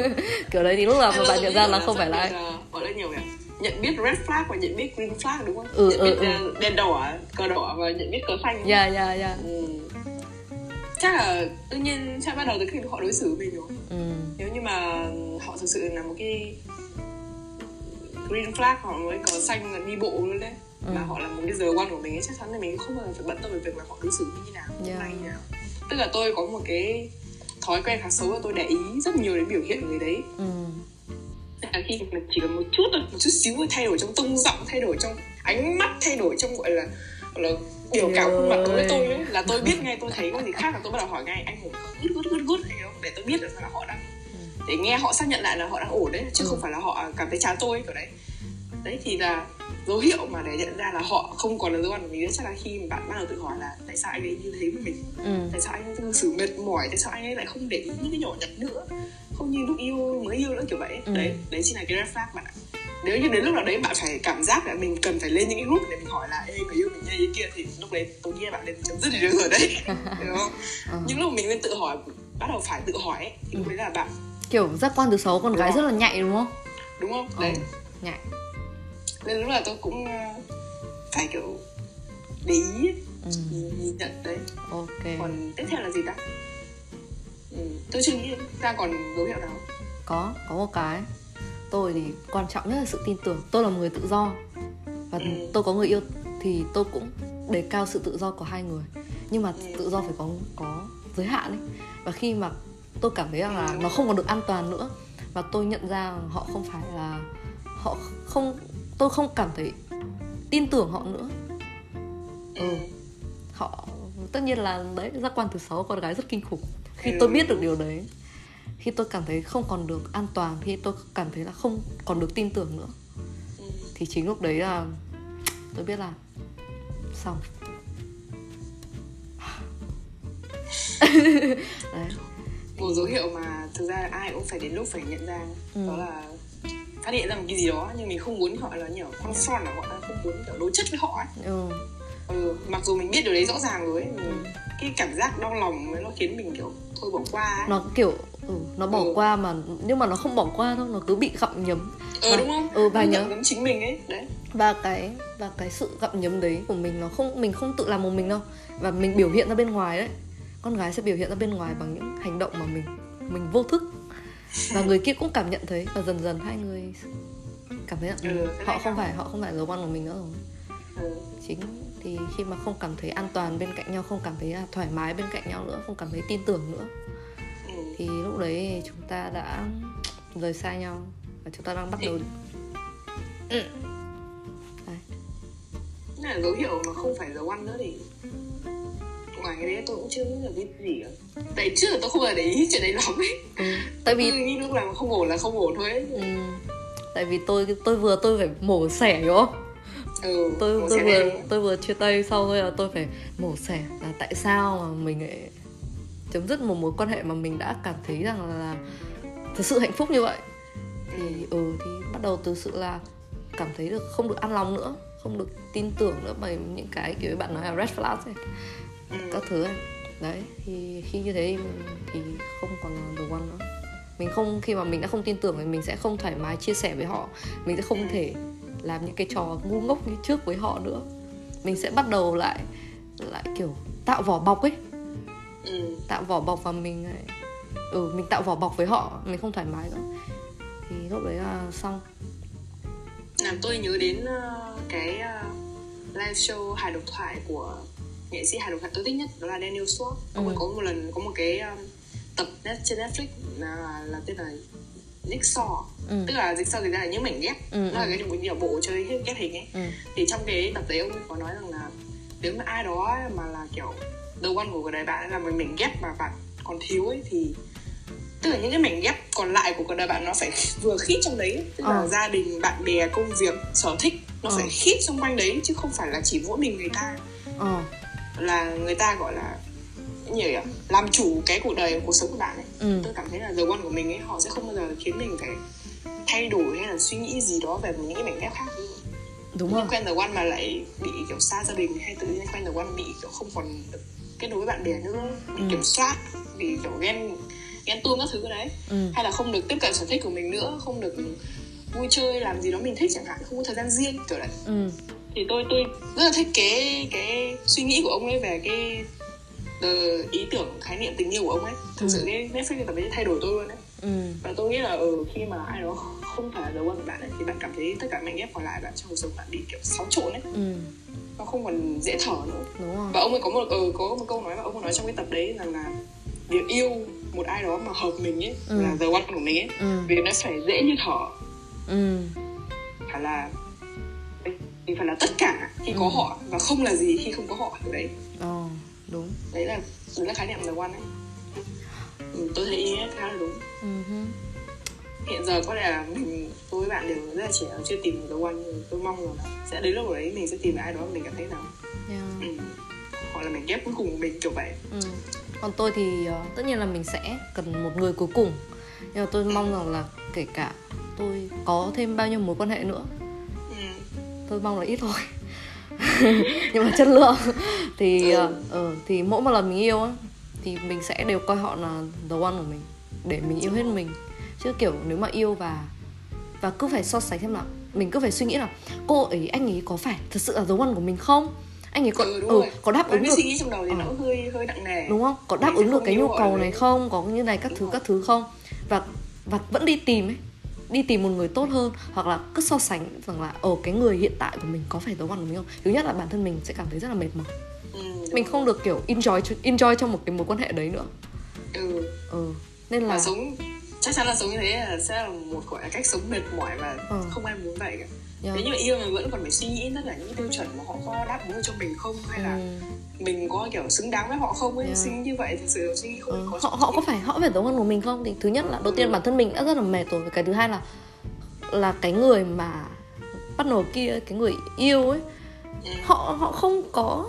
kiểu đấy thì lúc nào mà bạn nhận ra là không phải là anh gọi là nhiều nhỉ nhận biết red flag và nhận biết green flag đúng không? Ừ, nhận ừ, biết ừ. đèn đỏ, cờ đỏ và nhận biết cờ xanh. Dạ dạ dạ. Ừ chắc là tự nhiên sẽ bắt đầu từ khi họ đối xử với mình rồi ừ. nếu như mà họ thực sự là một cái green flag họ mới có xanh là đi bộ luôn đấy ừ. mà họ là một cái giờ quan của mình chắc chắn là mình không bao giờ phải bận tâm về việc là họ đối xử như thế nào yeah. như thế nào tức là tôi có một cái thói quen khá xấu là tôi để ý rất nhiều đến biểu hiện của người đấy ừ. là khi chỉ cần một chút thôi một chút xíu thay đổi trong tông giọng thay đổi trong ánh mắt thay đổi trong gọi là gọi là biểu cảm khuôn mặt đối với tôi ấy, là tôi biết ngay tôi thấy có gì khác là tôi bắt đầu hỏi ngay anh không gút gút gút gút để tôi biết là họ đang ừ. để nghe họ xác nhận lại là họ đang ổn đấy chứ ừ. không phải là họ cảm thấy chán tôi kiểu đấy đấy thì là dấu hiệu mà để nhận ra là họ không còn là dấu ăn của mình nữa. Chắc là khi mà bạn bắt đầu tự hỏi là tại sao anh ấy như thế với mình? Ừ. tại sao anh ấy cư xử mệt mỏi? Tại sao anh ấy lại không để ý những cái nhỏ nhặt nữa? Không như lúc yêu mới yêu nữa kiểu vậy ừ. đấy đấy chính là cái red flag bạn ạ. Nếu như đến lúc nào đấy bạn phải cảm giác là mình cần phải lên những cái group để mình hỏi là ê người yêu mình như kia thì lúc đấy tôi nghĩ bạn nên chấm dứt đi được rồi đấy đúng không? Ừ. những lúc mình nên tự hỏi bắt đầu phải tự hỏi ấy, thì lúc đấy là bạn kiểu giác quan thứ sáu con gái rất là nhạy đúng không? Đúng không? Đấy. Ừ, nhạy nên lúc là tôi cũng ờ, phải kiểu để ý ừ. nhìn nhận đấy. Ok. Còn tiếp theo là gì ta? Ừ, tôi chưa nghĩ ra còn dấu hiệu nào. Có có một cái. Tôi thì quan trọng nhất là sự tin tưởng. Tôi là một người tự do. Và ừ. tôi có người yêu thì tôi cũng đề cao sự tự do của hai người. Nhưng mà ừ. tự do phải có có giới hạn ấy. Và khi mà tôi cảm thấy rằng là ừ. nó không còn được an toàn nữa và tôi nhận ra họ không phải là họ không tôi không cảm thấy tin tưởng họ nữa. Ừ, ừ. họ tất nhiên là đấy giác quan thứ sáu con gái rất kinh khủng. Khi tôi biết được điều đấy khi tôi cảm thấy không còn được an toàn khi tôi cảm thấy là không còn được tin tưởng nữa thì chính lúc đấy là tôi biết là xong. Đấy một dấu hiệu mà thực ra ai cũng phải đến lúc phải nhận ra ừ. đó là phát hiện ra một cái gì đó nhưng mình không muốn họ là nhiều confront là họ không muốn kiểu đối chất với họ ấy ừ. ừ mặc dù mình biết điều đấy rõ ràng rồi ấy ừ. cái cảm giác đau lòng nó khiến mình kiểu thôi bỏ qua ấy. nó kiểu ừ, nó bỏ ừ. qua mà nhưng mà nó không bỏ qua đâu nó cứ bị gặm nhấm ừ và, đúng không ừ và nhớ nhấm chính mình ấy đấy và cái và cái sự gặm nhấm đấy của mình nó không mình không tự làm một mình đâu và mình biểu hiện ra bên ngoài đấy con gái sẽ biểu hiện ra bên ngoài bằng những hành động mà mình mình vô thức và người kia cũng cảm nhận thấy và dần dần hai người cảm thấy là ừ, họ không phải họ không phải dấu quan của mình nữa rồi ừ. chính thì khi mà không cảm thấy an toàn bên cạnh nhau không cảm thấy thoải mái bên cạnh nhau nữa không cảm thấy tin tưởng nữa ừ. thì lúc đấy chúng ta đã rời xa nhau và chúng ta đang bắt đầu ừ. Là dấu hiệu mà không phải dấu ăn nữa thì ngoài cái đấy tôi cũng chưa nghĩ được cái gì cả tại trước là tôi không hề để ý chuyện đấy lắm ấy ừ. tại vì nghĩ lúc nào không ổn là không ổn thôi ấy. Ừ. tại vì tôi tôi vừa tôi phải mổ xẻ đúng không ừ, tôi tôi vừa tôi vừa chia tay sau rồi là tôi phải mổ xẻ là tại sao mà mình lại chấm dứt một mối quan hệ mà mình đã cảm thấy rằng là, là thực sự hạnh phúc như vậy thì ừ. ừ thì bắt đầu từ sự là cảm thấy được không được an lòng nữa không được tin tưởng nữa bởi những cái kiểu bạn nói là red flag ấy các thứ ấy. Đấy thì khi như thế thì không còn the one nữa. Mình không khi mà mình đã không tin tưởng thì mình sẽ không thoải mái chia sẻ với họ. Mình sẽ không thể làm những cái trò ngu ngốc như trước với họ nữa. Mình sẽ bắt đầu lại lại kiểu tạo vỏ bọc ấy. Ừ. tạo vỏ bọc và mình lại ừ mình tạo vỏ bọc với họ mình không thoải mái nữa. Thì lúc đấy là xong. Làm tôi nhớ đến uh, cái uh, live show hài độc thoại của nghệ sĩ hài độc thoại tôi thích nhất đó là Daniel Swart ông ừ. ấy có một lần có một cái um, tập net trên Netflix là, là tên là Jigsaw ừ. tức là Jigsaw thì ra là những mảnh ghép ừ, nó là ừ. cái một nhiều bộ chơi ghép hình ấy ừ. thì trong cái tập đấy ông có nói rằng là nếu mà ai đó mà là kiểu đầu quan của đời bạn là một mảnh ghép mà bạn còn thiếu ấy thì tức là những cái mảnh ghép còn lại của cuộc đời bạn nó phải vừa khít trong đấy tức là ờ. gia đình bạn bè công việc sở thích nó ờ. phải khít xung quanh đấy chứ không phải là chỉ mỗi mình người ta ờ là người ta gọi là nhỉ? Làm chủ cái cuộc đời cuộc sống của bạn ấy. Ừ. tôi cảm thấy là the one của mình ấy họ sẽ không bao giờ khiến mình phải thay đổi hay là suy nghĩ gì đó về những cái mảnh ghép khác đúng không? quen the one mà lại bị kiểu xa gia đình hay tự nhiên quen the one bị kiểu không còn được kết nối với bạn bè nữa. Bị ừ. kiểm soát vì kiểu ghen ghen tuông các thứ đấy. Ừ. hay là không được tiếp cận sở thích của mình nữa không được vui chơi làm gì đó mình thích chẳng hạn không có thời gian riêng kiểu đấy. Ừ thì tôi tôi rất là thích cái cái suy nghĩ của ông ấy về cái uh, ý tưởng khái niệm tình yêu của ông ấy thực ừ. sự cái Netflix tập ấy thay đổi tôi luôn đấy ừ. và tôi nghĩ là ở ừ, khi mà ai đó không phải là đầu của bạn ấy thì bạn cảm thấy tất cả mảnh ghép còn lại bạn trong cuộc sống bạn bị kiểu xáo trộn ấy ừ. nó không còn dễ thở nữa Đúng rồi. và ông ấy có một ừ, có một câu nói mà ông ấy nói trong cái tập đấy rằng là việc yêu một ai đó mà hợp mình ấy ừ. là the one của mình ấy ừ. vì nó phải dễ như thở ừ. phải là thì phải là tất cả khi ừ. có họ và không là gì khi không có họ đấy ờ đúng đấy là đấy là khái niệm the one ấy ừ, tôi thấy ý khá là đúng uh-huh. hiện giờ có lẽ là mình tôi với bạn đều rất là trẻ chưa tìm được the one nhưng tôi mong là sẽ đến lúc đấy mình sẽ tìm ai đó mình cảm thấy rằng yeah. ừ. hoặc là mình ghép cuối cùng của mình kiểu vậy ừ. còn tôi thì uh, tất nhiên là mình sẽ cần một người cuối cùng nhưng mà tôi mong rằng là kể cả tôi có thêm bao nhiêu mối quan hệ nữa. Tôi mong là ít thôi. Nhưng mà chất lượng thì uh, thì mỗi một lần mình yêu á thì mình sẽ đều coi họ là the one của mình để mình yêu hết mình. Chứ kiểu nếu mà yêu và và cứ phải so sánh xem là mình cứ phải suy nghĩ là cô ấy anh ấy có phải thật sự là the one của mình không? Anh ấy có ừ, ừ, có đáp ứng được suy nghĩ trong đầu thì ừ. nó hơi hơi nặng nề. Đúng không? Có đáp ứng được cái nhu cầu này không? Có như này các đúng thứ rồi. các thứ không? Và và vẫn đi tìm ấy đi tìm một người tốt hơn hoặc là cứ so sánh rằng là ở cái người hiện tại của mình có phải the one của mình không? Thứ nhất là bản thân mình sẽ cảm thấy rất là mệt mỏi. Ừ, mình không được kiểu enjoy enjoy trong một cái mối quan hệ đấy nữa. Ừ. Ừ nên là sống chắc chắn là sống như thế là sẽ là một gọi là cách sống mệt mỏi và ừ. không ai muốn vậy cả yeah. nếu như yêu mà vẫn còn phải suy nghĩ rất là những tiêu chuẩn mà họ có đáp ứng cho mình không hay là ừ. mình có kiểu xứng đáng với họ không ấy yeah. suy nghĩ như vậy thực sự suy nghĩ không ừ. có họ họ có phải họ phải giống hơn của mình không thì thứ nhất là đầu tiên ừ. bản thân mình đã rất là mệt rồi và cái thứ hai là là cái người mà bắt đầu kia cái người yêu ấy ừ. họ họ không có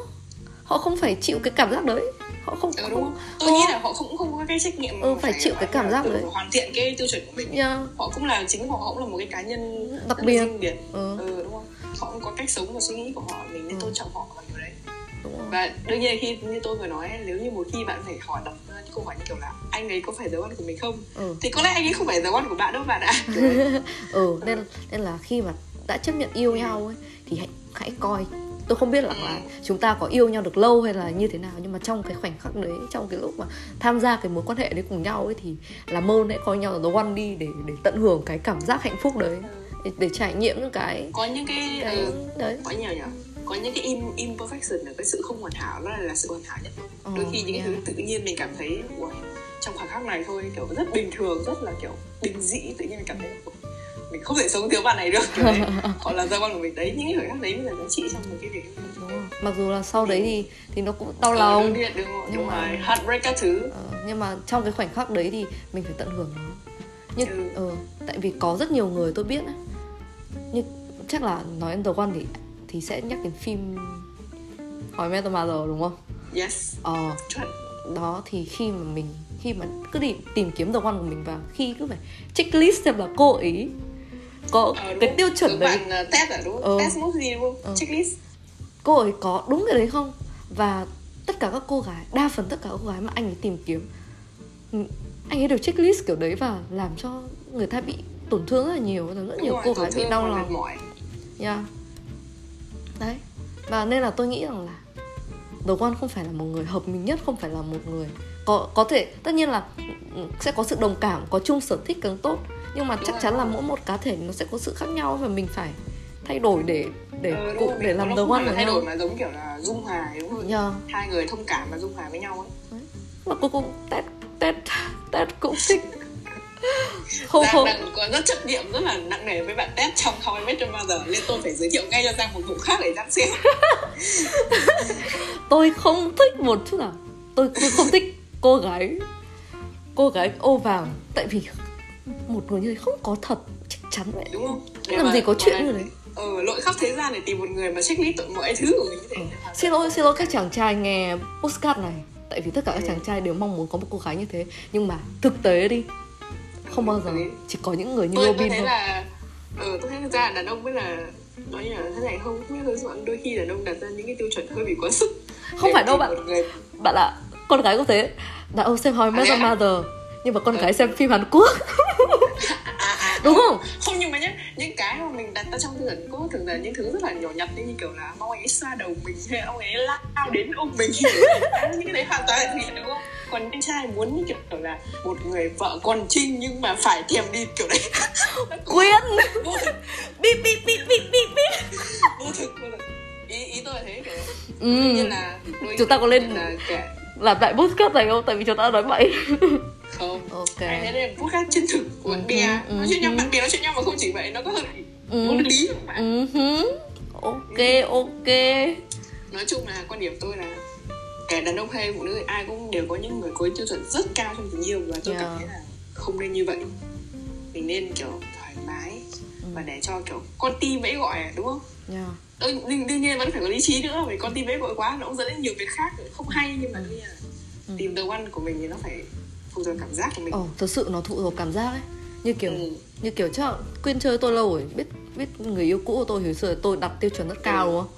họ không phải chịu cái cảm giác đấy. Họ không ừ, đúng. Không? tôi nghĩ là họ cũng không có cái trách nhiệm ừ, phải, phải chịu cái cảm giác đấy. hoàn thiện cái tiêu chuẩn của mình. Yeah. họ cũng là chính họ cũng là một cái cá nhân đặc biệt. biệt. Ừ. ừ đúng không? Họ cũng có cách sống và suy nghĩ của họ mình nên ừ. tôn trọng họ và điều đấy. Và đương nhiên khi như tôi vừa nói nếu như một khi bạn phải hỏi đặt những câu hỏi như kiểu là anh ấy có phải dấu ăn của mình không? Ừ. thì có lẽ anh ấy không phải dấu ăn của bạn đâu bạn ạ. Ừ. nên nên là khi mà đã chấp nhận yêu nhau ấy thì hãy hãy coi tôi không biết là, là chúng ta có yêu nhau được lâu hay là như thế nào nhưng mà trong cái khoảnh khắc đấy trong cái lúc mà tham gia cái mối quan hệ đấy cùng nhau ấy thì là mơ hãy coi nhau là the one đi để để tận hưởng cái cảm giác hạnh phúc đấy để, để trải nghiệm những cái có những cái, cái ừ, đấy. có nhiều nhỉ? Có những cái im imperfection là cái sự không hoàn hảo đó là, là sự hoàn hảo nhất. Ờ, đôi khi những yeah. cái thứ tự nhiên mình cảm thấy wow, trong khoảnh khắc này thôi kiểu rất bình thường rất là kiểu bình dị tự nhiên mình cảm thấy mình không thể sống thiếu bạn này được kiểu đấy họ là gia quan của mình đấy những cái khoảnh khắc đấy mới là giá trị trong một cái việc đúng rồi. mặc dù là sau đấy thì thì nó cũng đau lòng ừ, đúng, đúng, nhưng đúng mà heartbreak các thứ uh, nhưng mà trong cái khoảnh khắc đấy thì mình phải tận hưởng nó nhưng ừ. ừ, tại vì có rất nhiều người tôi biết ấy, như chắc là nói đến The One thì thì sẽ nhắc đến phim hỏi Metal Mother đúng không? Yes. Ờ. Đó thì khi mà mình khi mà cứ đi tìm kiếm The One của mình và khi cứ phải checklist xem là cô ấy có ờ, cái tiêu chuẩn đấy bạn uh, test à đúng không? Ờ. Test mốt gì đúng không? Ờ. Checklist Cô ấy có đúng cái đấy không? Và tất cả các cô gái, đa phần tất cả các cô gái mà anh ấy tìm kiếm ừ, anh ấy đều checklist kiểu đấy và làm cho người ta bị tổn thương rất là nhiều rất đúng nhiều rồi, cô gái bị đau lòng yeah. đấy và nên là tôi nghĩ rằng là The One không phải là một người hợp mình nhất không phải là một người có có thể tất nhiên là ừ, sẽ có sự đồng cảm có chung sở thích càng tốt nhưng mà Đúng chắc rồi. chắn là mỗi một cá thể nó sẽ có sự khác nhau và mình phải thay đổi để để ừ, cụ để làm đầu quan của thay đổi mà giống kiểu là dung hòa đúng không? Yeah. hai người thông cảm và dung hòa với nhau ấy. Mà cô cũng tết tết tết cũng thích. Không Giang không đang có rất trách nhiệm rất là nặng nề với bạn test trong How I Met Your Mother. Nên tôi phải giới thiệu ngay cho Giang một vụ khác để Giang xem. Tôi không thích một chút nào. Tôi, tôi không thích cô gái cô gái ô vàng. Tại vì một người như thế không có thật chắc chắn. Vậy đúng không? Để làm gì có chuyện như thế ừ, lội khắp thế gian để tìm một người mà checklist tụi mọi thứ của mình như thế. Ừ. xin lỗi xin lỗi các chàng trai nghe postcard này. Tại vì tất cả các ừ. chàng trai đều mong muốn có một cô gái như thế. Nhưng mà thực tế đi không bao giờ chỉ có những người như tôi, Robin tôi thấy thôi là ừ, tôi thấy thực ra đàn ông mới là nói như là thế này không đôi khi đàn ông đặt ra những cái tiêu chuẩn hơi bị quá sức. Không phải đâu bạn. người... bạn ạ con gái có thế đàn ông xem How I Met Your Mother nhưng mà con ừ. gái xem phim Hàn Quốc. À, à, đúng không? Không nhưng mà nhá những cái mà mình đặt ra trong tư tưởng có thường là những thứ rất là nhỏ nhặt như kiểu là ông ấy xa đầu mình hay ông ấy lao đến ôm mình. Những cái đấy hoàn toàn là thiện đúng không? Còn anh trai muốn như kiểu là một người vợ còn trinh nhưng mà phải thèm đi kiểu đấy. Quyến bip bip bip bip bip bip vô thực vô thực. Ý ý tôi là thế kiểu. Ừ. như là chúng ta có lên là kẻ làm lại podcast này không? Tại vì chúng ta nói bậy không? Ok. Anh thấy đây là podcast chân thực của bạn bè. Ừ, nói chuyện nhau bạn bè nói chuyện nhau mà không chỉ vậy nó có hơi vô lý không bạn? Ok ok. Nói chung là quan điểm tôi là kẻ đàn ông hay phụ nữ ai cũng đều có những người có tiêu chuẩn rất cao trong tình yêu và tôi yeah. cảm thấy là không nên như vậy. Mình nên kiểu thoải mái ừ. và để cho kiểu con tim ấy gọi đúng không? Yeah. ừ, đương, đương nhiên vẫn phải có lý trí nữa vì con tim ấy gọi quá nó cũng dẫn đến nhiều việc khác không hay nhưng mà ừ. là tìm the one của mình thì nó phải phụ thuộc cảm giác của mình. Ồ, thực sự nó phụ thuộc cảm giác ấy. Như kiểu Ừ. như kiểu chắc là quyên chơi tôi lâu rồi biết biết người yêu cũ của tôi hồi xưa tôi đặt tiêu chuẩn rất cao Ừ. đúng không?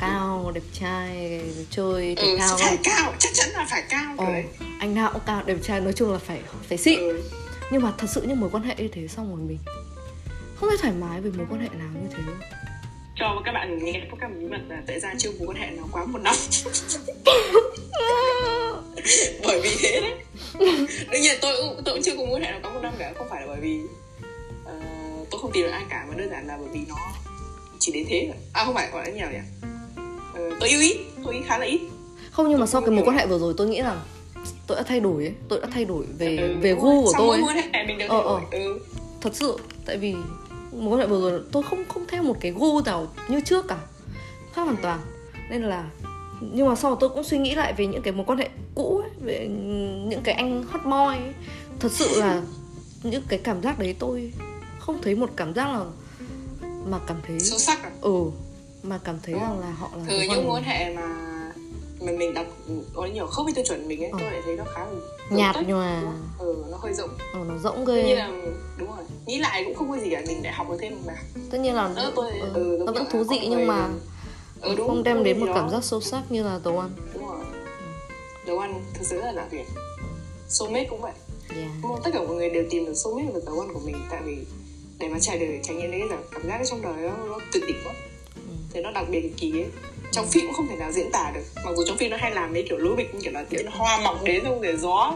Cao đẹp trai chơi thể ừ, thao phải cao chắc chắn là phải cao kiểu đấy anh nào cũng cao đẹp trai nói chung là phải phải xịn. Ừ. nhưng mà thật sự những mối quan hệ như thế xong rồi mình không thấy thoải mái về mối quan hệ nào như thế cho các bạn nghe có các bí mật là tại sao chưa mối quan hệ nó quá một năm bởi vì thế đấy đương nhiên tôi cũng tôi cũng chưa có mối quan hệ nào quá một năm cả không phải là bởi vì ờ, tôi không tìm được ai cả mà đơn giản là bởi vì nó chỉ đến thế thôi à không phải gọi là nhiều nhỉ ờ, tôi yêu ít tôi khá là ít không nhưng mà sau cái mối quan hệ vừa rồi tôi nghĩ là tôi đã thay đổi ấy tôi đã thay đổi về Ừ, về gu rồi. của tôi ấy. mối quan hệ mình đều Ờ, ờ. ừ. thật sự tại vì mối quan hệ vừa rồi tôi không không theo một cái gu nào như trước cả. Khác hoàn toàn. Nên là nhưng mà sau đó tôi cũng suy nghĩ lại về những cái mối quan hệ cũ ấy, về những cái anh hot boy ấy. thật sự là những cái cảm giác đấy tôi không thấy một cảm giác là mà cảm thấy sâu sắc à? Ừ mà cảm thấy rằng là họ là cái những mối quan hệ mà mà mình đặt có nhiều không với tiêu chuẩn mình ấy Ờ. tôi lại thấy nó khá là nhạt rộng nhòa. Ừ nó hơi rộng. Ừ, nó nhiên ghê. Là đúng rồi. Nghĩ lại cũng không có gì cả mình lại học được thêm mà. Tất nhiên là Đó, tôi, ừ, ừ, nó vẫn thú vị nhưng mà ừ, đúng, không đem đến một đó. cảm giác sâu sắc như là The One đúng rồi. Đồ ăn thực sự là đặc biệt soulmate cũng vậy. Yeah. Tất cả mọi người đều tìm được soulmate và đồ ăn của mình tại vì để mà trải đời trải nghiệm đấy là cảm giác trong đời nó, nó tuyệt đỉnh quá. Ừ. thì nó đặc biệt kỳ ấy trong phim cũng không thể nào diễn tả được. Mặc dù trong phim nó hay làm mấy kiểu lối bịch như kiểu là nhiên hoa mọc đến xong rồi gió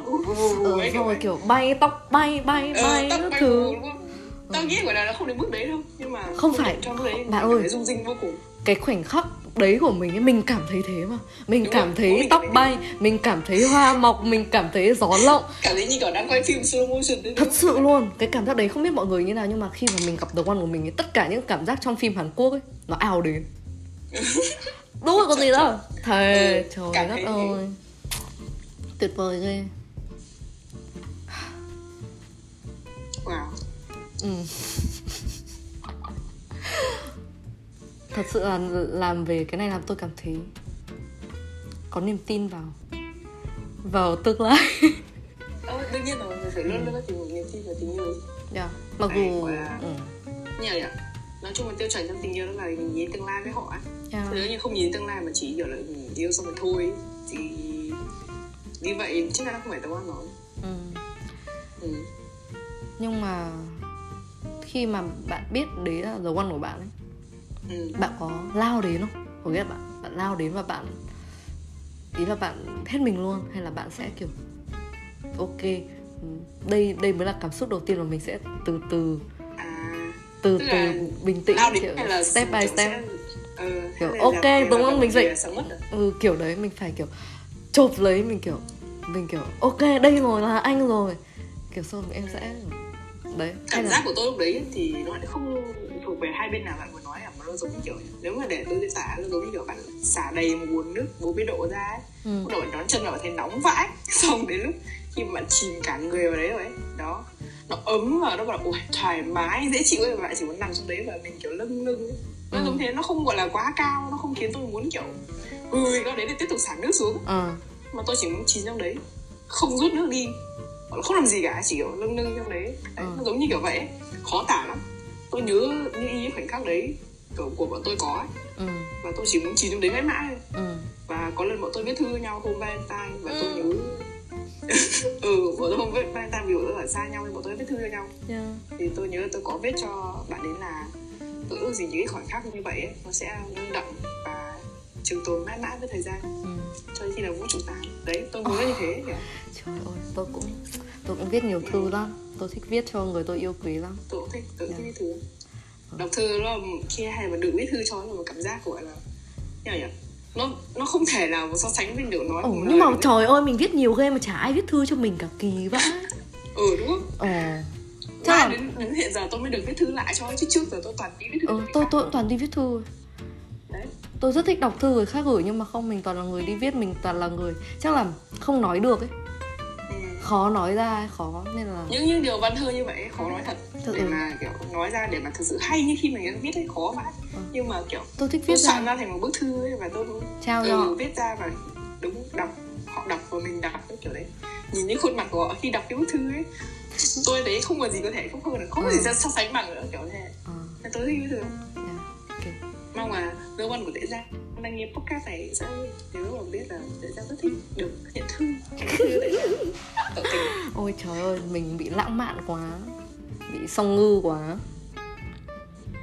ừ, ấy vậy. kiểu bay tóc bay bay Ờ, bay tóc bay thứ. đúng không? tao nghĩ là nó không đến mức đấy đâu nhưng mà Không phải. trong đấy Bạn ơi. rung rinh vô cùng. cái khoảnh khắc đấy của mình ấy mình cảm thấy thế mà. Mình Đúng cảm rồi, thấy mình tóc bay mình cảm thấy hoa mọc mình cảm thấy gió lộng. Cảm thấy như kiểu đang quay phim slow motion đấy thật sự luôn. Cái cảm giác đấy không biết mọi người như nào nhưng mà khi mà mình gặp The One của mình ấy, tất cả những cảm giác trong phim Hàn Quốc ấy nó ào đến đúng rồi còn gì đâu thề Ừ, trời cảm đất thấy ơi. Tuyệt vời ghê. Wow. Ừ. thật sự là làm về cái này làm tôi cảm thấy có niềm tin vào. Vào tương lai. Ờ, đương nhiên rồi mình phải luôn luôn có niềm tin vào tình yêu. Yeah. mặc Này, dù ừ. nào nhỉ nói chung là tiêu chuẩn trong tình yêu đó là mình nhìn tương lai với họ ấy. Yeah. nếu như không nhìn tương lai mà chỉ kiểu là mình yêu xong rồi thôi thì như vậy chắc chắn nó không phải tao ăn rồi ừ. ừ. nhưng mà khi mà bạn biết đấy là the one của bạn ấy Ừ. bạn có lao đến không có nghĩa là bạn bạn lao đến và bạn ý là bạn hết mình luôn hay là bạn sẽ kiểu ok ừ, đây đây mới là cảm xúc đầu tiên mà mình sẽ từ từ à từ từ là bình tĩnh kiểu là step by step sẽ- ừ, Kiểu, là ok, đúng không? Mình dậy- là ừ, kiểu đấy mình phải kiểu chộp lấy mình kiểu mình kiểu ok đây rồi là anh rồi. Kiểu xong em sẽ đấy hay cảm là giác của tôi lúc đấy thì nó lại không thuộc về hai bên nào bạn vừa nói à mà nó giống như kiểu nếu mà để tôi diễn tả nó giống như kiểu bạn xả đầy một nguồn nước 40 độ ra ấy. Ừ. bạn đón chân vào thấy nóng vãi. Xong đến lúc khi mà bạn chìm cả người vào đấy rồi ấy đó. Nó ấm và nó bảo là ui thoải mái dễ chịu ấy. Và bạn chỉ muốn nằm trong đấy và mình kiểu lưng lưng ấy. Nó Ừ. giống thế nó không gọi là quá cao nó không khiến tôi muốn kiểu ui nó đấy để tiếp tục xả nước xuống. Ờ. Mà tôi chỉ muốn chìm trong đấy không rút nước đi không làm gì cả chỉ kiểu lưng lưng trong đấy, đấy Ừ. nó giống như kiểu vậy khó tả lắm. Tôi nhớ như ý khoảnh khắc đấy kiểu của bọn tôi có ấy. ừ. Và tôi chỉ muốn chìm trong đấy mãi mãi ừ. Và có lần bọn tôi viết thư nhau hôm Valentine và tôi nhớ ừ bọn tôi hôm Valentine vì bọn tôi ở xa nhau nên bọn tôi viết thư cho nhau. Yeah. thì tôi nhớ tôi có viết cho bạn ấy là tôi ước gì những cái khoảnh khắc như vậy ấy, nó sẽ lưu đậm và trường tồn mãi mãi với thời gian. Ừ. cho đến khi là vũ trụ tàn đấy tôi muốn như thế kìa trời ơi tôi cũng tôi cũng viết nhiều thư lắm. Tôi thích viết cho người tôi yêu quý lắm. Tôi cũng thích tôi cũng thích Dạ. viết thư. Đọc thư nó khi hay mà được viết thư cho nó một cảm giác gọi là như nào nhỉ? Nó nó không thể nào mà so sánh với điều nói bằng nhưng mà được trời ơi mình viết nhiều ghê mà chả ai viết thư cho mình cả kỳ vãi. Ừ đúng không? Ờ Chắc là đến, đến hiện giờ tôi mới được viết thư lại cho chứ trước giờ tôi toàn đi viết thư ừ, tôi tôi cũng toàn đi viết thư. Đấy. Tôi rất thích đọc thư người khác gửi nhưng mà không mình toàn là người đi viết mình toàn là người chắc là không nói được ấy. Ừ. khó nói ra ấy, khó nên là những những điều văn thơ như vậy khó nói thật. Thật để ừ. mà kiểu nói ra để mà thực sự hay như khi mình viết ấy khó vãi. Ừ. nhưng mà kiểu tôi thích tôi viết soạn ra ra thành một bức thư ấy và tôi trao ừ, viết ra và đúng đọc họ đọc và mình đọc cái kiểu đấy. Nhìn những khuôn mặt của họ khi đọc cái bức thư ấy tôi thấy không có gì có thể không được không có gì Ừ. ra so sánh bằng nữa kiểu thế Ờ, Nên tôi thích cái thư yeah, ok. mong là cơ quan của Tệ Giang đang nghe podcast này sẽ nếu mà biết là Tệ Giang rất thích được nhận thư ôi trời ơi mình bị lãng mạn quá bị song ngư quá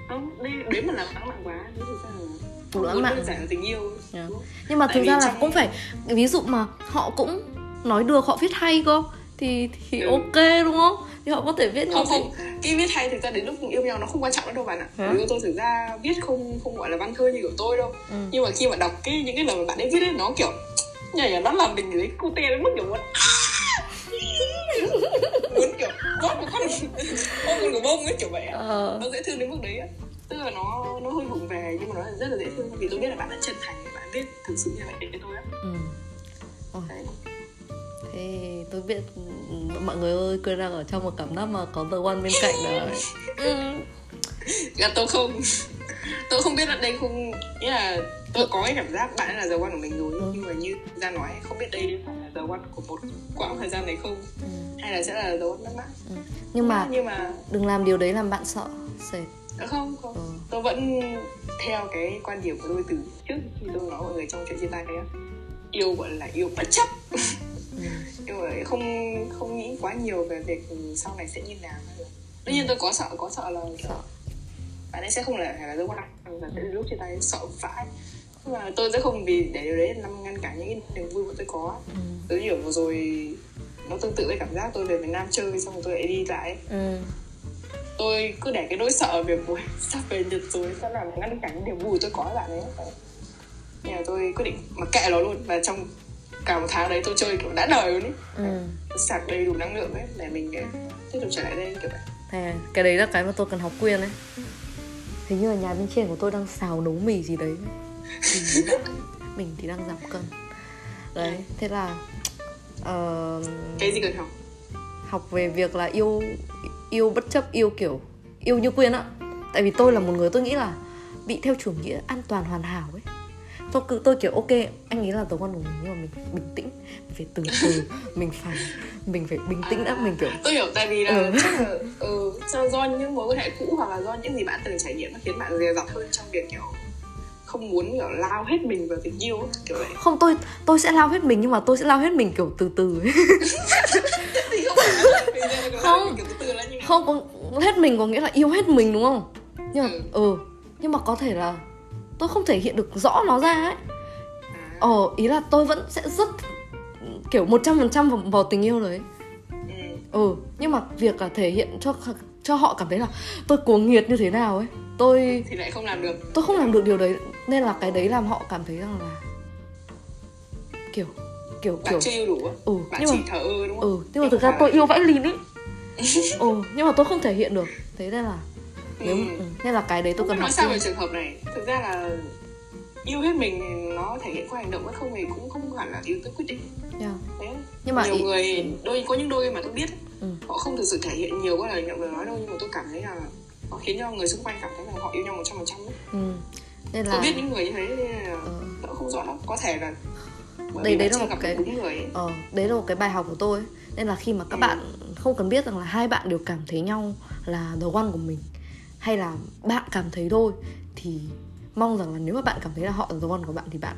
không đây đấy mà là lãng mạn quá đấy thực ra là Đủ lãng mạn. là tình yêu Yeah. không? nhưng mà thực ra là trong- cũng phải ví dụ mà họ cũng nói được họ viết hay cơ thì thì Ừ. ok đúng không thì họ có thể viết như không không cái viết hay thực ra đến lúc yêu nhau nó không quan trọng nữa đâu bạn ạ vì tôi thực ra viết không không gọi là văn thơ như kiểu tôi đâu Ừ. nhưng mà khi mà đọc cái những cái lời mà bạn ấy viết ấy nó kiểu nhảy nó làm mình cô tè đến mức kiểu muốn muốn kiểu bóp một con con của bông ấy kiểu vậy. Ờ. nó dễ thương đến mức đấy á tức là nó nó hơi vụng về nhưng mà nó rất là dễ thương vì tôi biết là bạn đã chân thành bạn viết thực sự như vậy với tôi á ừ. Ôi, Đấy. Thế tôi biết mọi người ơi tôi đang ở trong một cảm giác mà có The One bên cạnh rồi ừ. Dạ, tôi không tôi không biết là đây không nghĩa là tôi có cái cảm giác bạn là giờ quan của mình rồi Ừ. nhưng mà như ra nói không biết đây phải là giờ quan của một quãng thời gian này không Ừ. hay là sẽ là giờ quan mất mát Ừ. nhưng mà nhưng mà đừng làm điều đấy làm bạn sợ sệt ờ, không không Ừ. tôi vẫn theo cái quan điểm của tôi từ trước khi tôi nói mọi người trong chuyện chia tay đấy yêu gọi là yêu bất chấp ừ. nhưng mà không không nghĩ quá nhiều về việc sau này sẽ như nào nữa tất nhiên tôi có sợ có sợ là sợ bạn ấy sẽ không là là dấu quan đến lúc chia tay sợ vãi nhưng mà tôi sẽ không vì để điều đấy làm ngăn cản những cái niềm vui của tôi có ừ. tôi hiểu vừa rồi nó tương tự với cảm giác tôi về miền Nam chơi xong rồi tôi lại đi lại Ừ. tôi cứ để cái nỗi sợ về buổi sắp về Nhật rồi sẽ làm ngăn cản những niềm vui tôi có bạn ấy nhưng mà tôi quyết định mặc kệ nó luôn và trong cả một tháng đấy tôi chơi kiểu đã đời luôn ý. Ừ. sạc đầy đủ năng lượng ấy để mình ờ, tiếp tục trở lại đây kiểu vậy. Thế, cái đấy là cái mà tôi cần học quyền đấy Hình như là nhà bên trên của tôi đang xào nấu mì gì đấy. Mình thì đang giảm cân. Đấy, thế là ờ, cái gì cần học? Học về việc là yêu Yêu bất chấp, yêu kiểu Yêu như quyên á. Tại vì tôi là một người tôi nghĩ là Bị theo chủ nghĩa an toàn hoàn hảo ấy tôi cứ tôi kiểu ok anh ấy là tớ con của mình nhưng mà mình bình tĩnh mình phải từ từ mình phải mình phải bình tĩnh đã mình kiểu tôi hiểu tại vì là Ừ. chắc là ừ, do, do những mối quan hệ cũ hoặc là do những gì bạn từng trải nghiệm nó khiến bạn dè dặt hơn trong việc kiểu không muốn kiểu lao hết mình vào tình yêu kiểu vậy không tôi tôi sẽ lao hết mình nhưng mà tôi sẽ lao hết mình kiểu từ từ không Không. có hết mình có nghĩa là yêu hết mình đúng không nhưng mà Ừ. ừ nhưng mà có thể là tôi không thể hiện được rõ nó ra ấy. À, ờ ý là tôi vẫn sẽ rất kiểu một trăm phần trăm vào, tình yêu đấy. Ừ. ừ nhưng mà việc là thể hiện cho cho họ cảm thấy là tôi cuồng nhiệt như thế nào ấy. Tôi thì lại không làm được. tôi không làm được điều đấy nên là cái đấy làm họ cảm thấy rằng là kiểu kiểu bạn kiểu chưa yêu đủ á. ừ bạn nhưng chỉ mà thờ ơ đúng không? Ừ nhưng mà thực ra tôi yêu vãi lìn ấy. Ừ nhưng mà tôi không thể hiện được. Thế nên là nếu Ừ. nên là cái đấy tôi cần học nói sao về trường hợp này thực ra là yêu hết mình nó thể hiện qua hành động hay không thì cũng không hẳn là yếu tố quyết định Yeah. Đấy. nhưng mà nhiều ý- người đôi có những đôi mà tôi biết Ừ. họ không thực sự thể hiện nhiều qua lời nhận lời nói đâu nhưng mà tôi cảm thấy là họ khiến cho người xung quanh cảm thấy là họ yêu nhau một trăm phần trăm ừ. nên tôi là biết những người như thế là Ừ. tôi không rõ lắm có thể là bởi Đấy- đấy là một cái- đúng người ờ đấy là một cái bài học của tôi ấy. nên là khi mà các Ừ. bạn không cần biết rằng là hai bạn đều cảm thấy nhau là the one của mình hay là bạn cảm thấy thôi thì mong rằng là nếu mà bạn cảm thấy là họ là the one của bạn thì bạn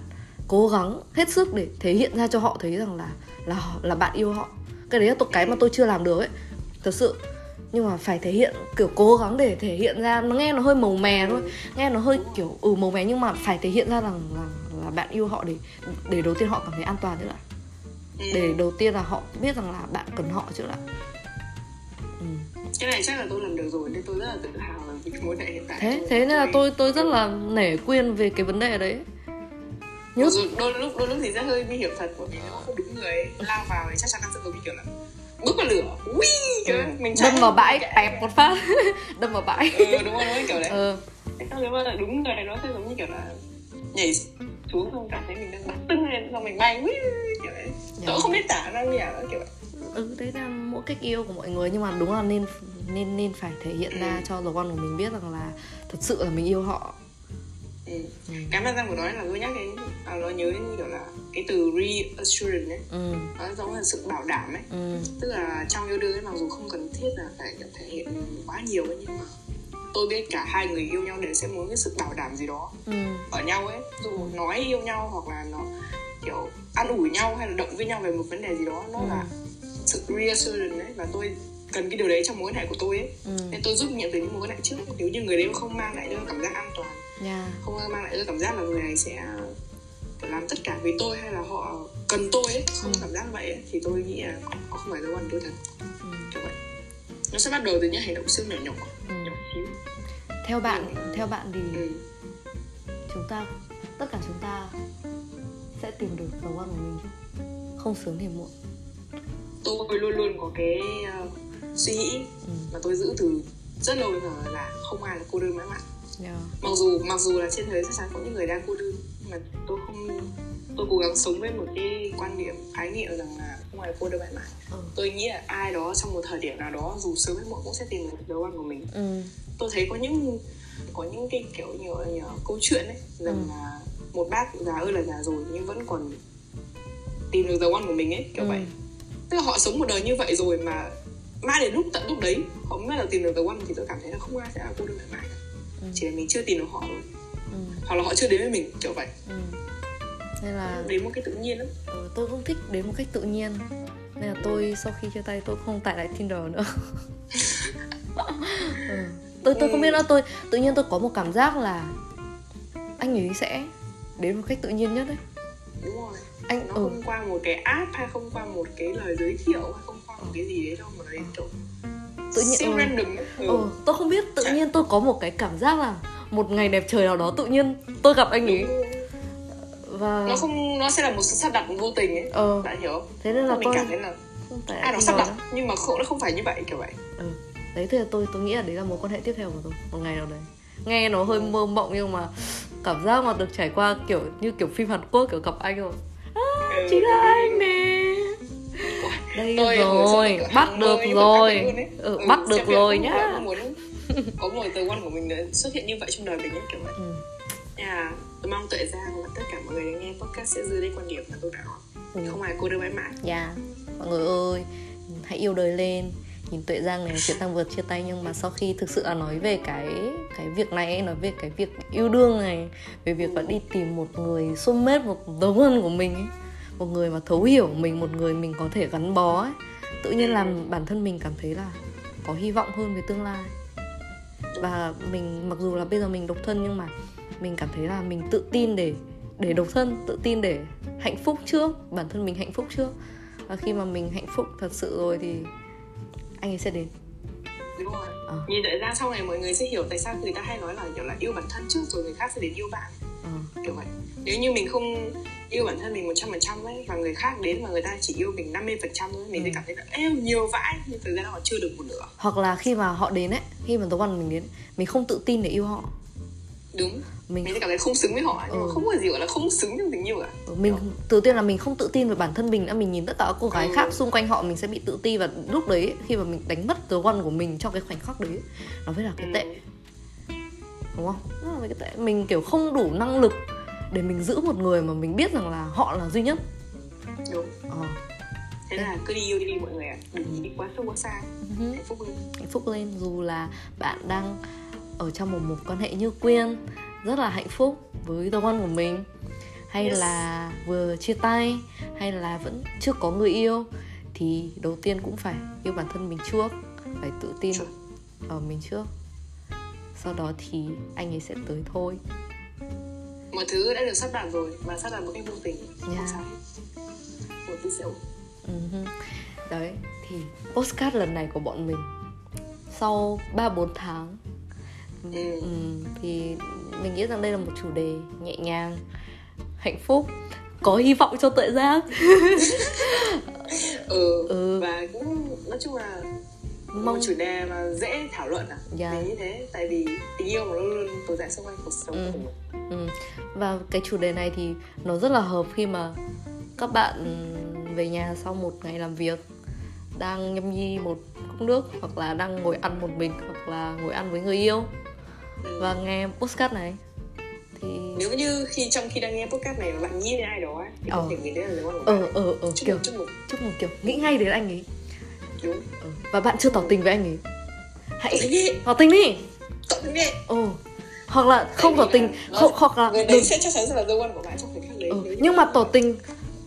cố gắng hết sức để thể hiện ra cho họ thấy rằng là là họ- là bạn yêu họ cái đấy là tôi cái mà tôi chưa làm được ấy thật sự nhưng mà phải thể hiện kiểu cố gắng để thể hiện ra nó nghe nó hơi màu mè thôi nghe nó hơi kiểu ừ màu mè nhưng mà phải thể hiện ra rằng là, là bạn yêu họ để để đầu tiên họ cảm thấy an toàn chứ đã Ừ. để đầu tiên là họ biết rằng là bạn cần họ chứ đã ừ. Cái này chắc là tôi làm được rồi nên tôi rất là tự hào về cái mối quan hệ hiện tại thế thế nên là tôi. tôi rất là nể quyên về cái vấn đề đấy. Dù đôi lúc đôi lúc thì rất hơi nguy hiểm thật bởi vì nếu không đúng người lao vào thì chắc chắn là sẽ như kiểu là bước vào lửa. Ui Ừ. mình đâm vào bãi tẹp một phát. Đâm vào bãi. Ừ đúng rồi đúng rồi kiểu đấy. Xong nếu mà là đúng người này nó sẽ giống như kiểu là nhảy xuống xong cảm thấy mình đang bắn tưng lên xong mình bay. Ui kiểu đấy. Dạ. tôi không biết tả ra như nữa kiểu vậy ừ đấy là mỗi cách yêu của mọi người nhưng mà đúng là nên nên nên phải thể hiện ra cho the one của mình biết rằng là thật sự là mình yêu họ ừ. ừ. Cái mà giang vừa nói là tôi nhắc đến à, nó nhớ đến kiểu là cái từ reassurance ấy ừ. nó giống là sự bảo đảm ấy ừ. tức là trong yêu đương ấy mặc dù không cần thiết là phải thể hiện quá nhiều ấy nhưng mà tôi biết cả hai người yêu nhau đều sẽ muốn cái sự bảo đảm gì đó ừ. ở nhau ấy dù nói yêu nhau hoặc là nó kiểu an ủi nhau hay là động viên nhau về một vấn đề gì đó nó ừ. là sự reassurance đấy và tôi cần cái điều đấy trong mối quan hệ của tôi ấy ừ. nên tôi giúp nhận từ những mối quan hệ trước nếu như người đấy không mang lại cho cảm giác an toàn yeah. không mang lại cho cảm giác là người này sẽ làm tất cả vì tôi hay là họ cần tôi ấy không ừ. cảm giác vậy ấy, thì tôi nghĩ là họ không phải là quan tôi thật ừ. vậy nó sẽ bắt đầu từ những hành động siêu nhỏ nhỏ ừ. nhỏ xíu theo bạn ừ. theo bạn thì ừ. chúng ta tất cả chúng ta sẽ tìm được dấu ăn của mình chứ không sớm thì muộn tôi luôn luôn có cái uh, suy nghĩ ừ. mà tôi giữ từ rất lâu giờ là không ai là cô đơn mãi mãi yeah. mặc dù mặc dù là trên thế giới chắc chắn có những người đang cô đơn nhưng mà tôi không tôi cố gắng sống với một cái quan điểm khái niệm rằng là không ai là cô đơn mãi mãi ừ. tôi nghĩ là ai đó trong một thời điểm nào đó dù sớm hay muộn cũng sẽ tìm được dấu ăn của mình ừ. tôi thấy có những có những cái kiểu nhiều, nhiều câu chuyện ấy rằng ừ. là một bác già ơi là già rồi nhưng vẫn còn tìm được dấu ăn của mình ấy kiểu ừ. vậy tức là họ sống một đời như vậy rồi mà mãi đến lúc tận lúc đấy họ mới là tìm được dấu ăn thì tôi cảm thấy là không ai sẽ là cô đơn mãi mãi ừ. chỉ là mình chưa tìm được họ thôi. Ừ. hoặc là họ chưa đến với mình kiểu vậy. Ừ. nên là đến một cái tự nhiên lắm. Ừ, tôi cũng thích đến một cách tự nhiên. Nên là tôi sau khi chia tay tôi không tải lại tinder nữa. Ừ. tôi tôi không biết nữa tôi tự nhiên tôi có một cảm giác là anh ấy sẽ đến một cách tự nhiên nhất đấy. Đúng rồi anh nó ừ. không qua một cái app hay không qua một cái lời giới thiệu hay không qua một cái gì đấy đâu mà đấy kiểu tự nhiên siêu ừ. random. Ừ. ừ. tôi không biết tự nhiên tôi có một cái cảm giác là một ngày đẹp trời nào đó tự nhiên tôi gặp anh ấy và nó không nó sẽ là một sự sắp đặt vô tình ấy ừ. bạn hiểu không thế nên là mình tôi cảm thấy là ai à, nó sắp đặt đó. nhưng mà không nó không phải như vậy kiểu vậy ừ. đấy thì tôi tôi nghĩ là đấy là mối quan hệ tiếp theo của tôi một ngày nào đấy nghe nó hơi mơ mộng nhưng mà cảm giác mà được trải qua kiểu như kiểu phim Hàn Quốc kiểu gặp anh rồi à, ừ. chính là anh nè đây tôi rồi bắt được rồi ừ, bắt được rồi nhá muốn có một từ quan của mình xuất hiện như vậy trong đời mình ấy kiểu vậy ừ. yeah, tôi mong tuệ ra và tất cả mọi người nghe podcast sẽ dư đây quan điểm mà tôi đã nói ừ. không ai cô đơn mãi mãi dạ yeah. mọi người ơi hãy yêu đời lên nhìn tuệ giang này chuyện tăng vượt chia tay, nhưng mà sau khi thực sự là nói về cái cái việc này nói về cái việc yêu đương này, về việc là đi tìm một người soulmate, một dấu hơn của mình ấy, một người mà thấu hiểu mình, một người mình có thể gắn bó ấy, tự nhiên làm bản thân mình cảm thấy là có hy vọng hơn về tương lai. Và mình, mặc dù là bây giờ mình độc thân, nhưng mà mình cảm thấy là mình tự tin để để độc thân, tự tin để hạnh phúc trước, bản thân mình hạnh phúc trước. Và khi mà mình hạnh phúc thật sự rồi thì anh ấy sẽ đến. Đúng rồi. À. nhìn đợi ra sau này mọi người sẽ hiểu tại sao người ta hay nói là kiểu là yêu bản thân trước rồi người khác sẽ đến yêu bạn. À. kiểu vậy. Nếu như mình không yêu bản thân mình một trăm phần trăm ấy và người khác đến mà người ta chỉ yêu mình 50% phần trăm thôi mình ừ. sẽ cảm thấy là yêu nhiều vãi. Nhưng thực ra họ chưa được một nửa. Hoặc là khi mà họ đến ấy khi mà tố văn mình đến mình không tự tin để yêu họ. Đúng mình, mình sẽ cảm thấy không xứng với họ nhưng ừ. mà không có gì gọi là không xứng trong tình yêu cả ừ, mình đầu tiên là mình không tự tin về bản thân mình đã mình nhìn tất cả các cô gái ừ. khác xung quanh họ mình sẽ bị tự ti và lúc đấy khi mà mình đánh mất the one của mình trong cái khoảnh khắc đấy nó mới là cái ừ. tệ đúng không nó là cái tệ mình kiểu không đủ năng lực để mình giữ một người mà mình biết rằng là họ là duy nhất đúng ờ. thế là cứ đi yêu đi, đi mọi người ạ à. đừng đi quá sâu quá xa ừ. hạnh phúc lên hạnh phúc lên dù là bạn đang ở trong một mối quan hệ như quyên rất là hạnh phúc với the one của mình. Hay yes. là vừa chia tay hay là vẫn chưa có người yêu thì đầu tiên cũng phải yêu bản thân mình trước phải tự tin ở mình trước. Sau đó thì anh ấy sẽ tới thôi. Mọi thứ đã được sắp đặt rồi và sắp đặt một cách vô tình. Yeah. sao. Một tí xíu. Uh-huh. đấy thì postcard lần này của bọn mình sau 3-4 tháng ừ. Ừ, thì mình nghĩ rằng đây là một chủ đề nhẹ nhàng hạnh phúc có hy vọng cho tuệ giác ừ, ừ và cũng nói chung là mong một chủ đề mà dễ thảo luận à yeah. Dạ. vì như thế tại vì tình yêu luôn luôn tồn tại xung quanh cuộc sống ừ. của mình ừ. và cái chủ đề này thì nó rất là hợp khi mà các bạn về nhà sau một ngày làm việc đang nhâm nhi một cốc nước hoặc là đang ngồi ăn một mình hoặc là ngồi ăn với người yêu và nghe postcard này thì nếu như khi trong khi đang nghe podcast này mà bạn nghĩ đến ai đó ấy, thì Ờ. có thể nghĩ đến là Văn của ờ ờ ờ chúc kiểu mừng chúc mừng. chúc mừng kiểu nghĩ ngay đến anh ấy. Đúng. Ừ. và bạn chưa tỏ tình với anh ấy. Hãy tỏ tình đi. tỏ tình đi. Ồ hoặc là không tỏ tình là không hoặc là người đừng. đấy sẽ chắc chắn sẽ là dấu văn của bạn trong khoảnh khắc đấy ừ. nhưng mà tỏ tình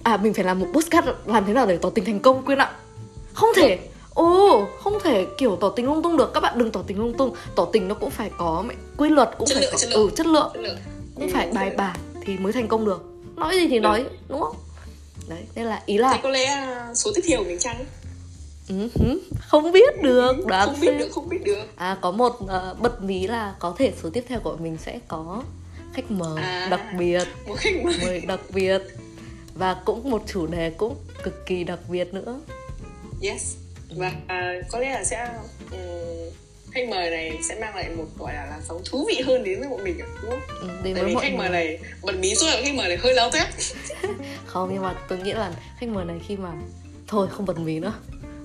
à mình phải làm một postcard làm thế nào để tỏ tình thành công quyên ạ. Không thể ồ không thể kiểu tỏ tình lung tung được. Các bạn đừng tỏ tình lung tung. Tỏ tình nó cũng phải có quy luật cũng Chất phải lượng, có chất lượng. ừ chất lượng. Chất lượng. Cũng Ừ, phải bài bản thì mới thành công được. Nói gì thì nói đúng không? Đấy nên là ý thế là có lẽ à, số tiếp theo của mình chăng? Ừ, không biết được đoán không biết xem. được không biết được. À có một ờ, bật mí là có thể số tiếp theo của mình sẽ có khách mời À. đặc biệt. một khách mời đặc biệt. Và cũng một chủ đề cũng cực kỳ đặc biệt nữa. Yes và à, có lẽ là sẽ um, khách mời này sẽ mang lại một gọi là làn sóng thú vị hơn đến với bọn mình ạ, đúng không? ừ, đến Tại với vì khách mời này bật mí số là khách mời này hơi láo tét không nhưng mà tôi nghĩ là khách mời này khi mà thôi không bật mí nữa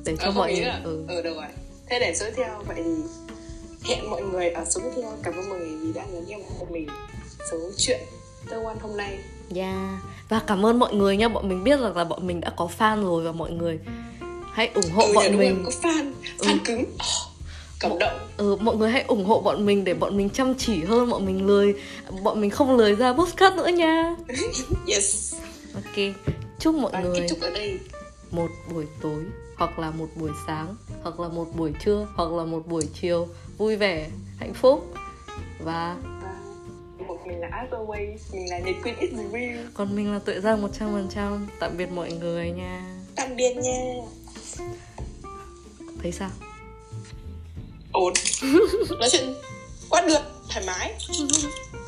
để cho Ờ, mọi người là ừ. ừ được rồi thế để số theo vậy thì hẹn mọi người ở số tiếp theo cảm ơn mọi người vì đã lắng nghe của mình số chuyện tơ quan hôm nay Yeah. và cảm ơn mọi người nha bọn mình biết rằng là bọn mình đã có fan rồi và mọi người hãy ủng hộ ừ, bọn mình. có fan fan cứng. Oh, cảm động. ừ, mọi người hãy ủng hộ bọn mình để bọn mình chăm chỉ hơn bọn mình lười bọn mình không lười ra postcard nữa nha. Yes. Ok chúc mọi và người kết thúc ở đây. một buổi tối hoặc là một buổi sáng hoặc là một buổi trưa hoặc là một buổi chiều. Vui vẻ hạnh phúc. Và một mình là Afterways mình là Nhật Queen It's Real. còn mình là tuệ giang 100% tạm biệt mọi người nha. Tạm biệt nha thấy sao? Ổn. Nói chuyện quá được thoải mái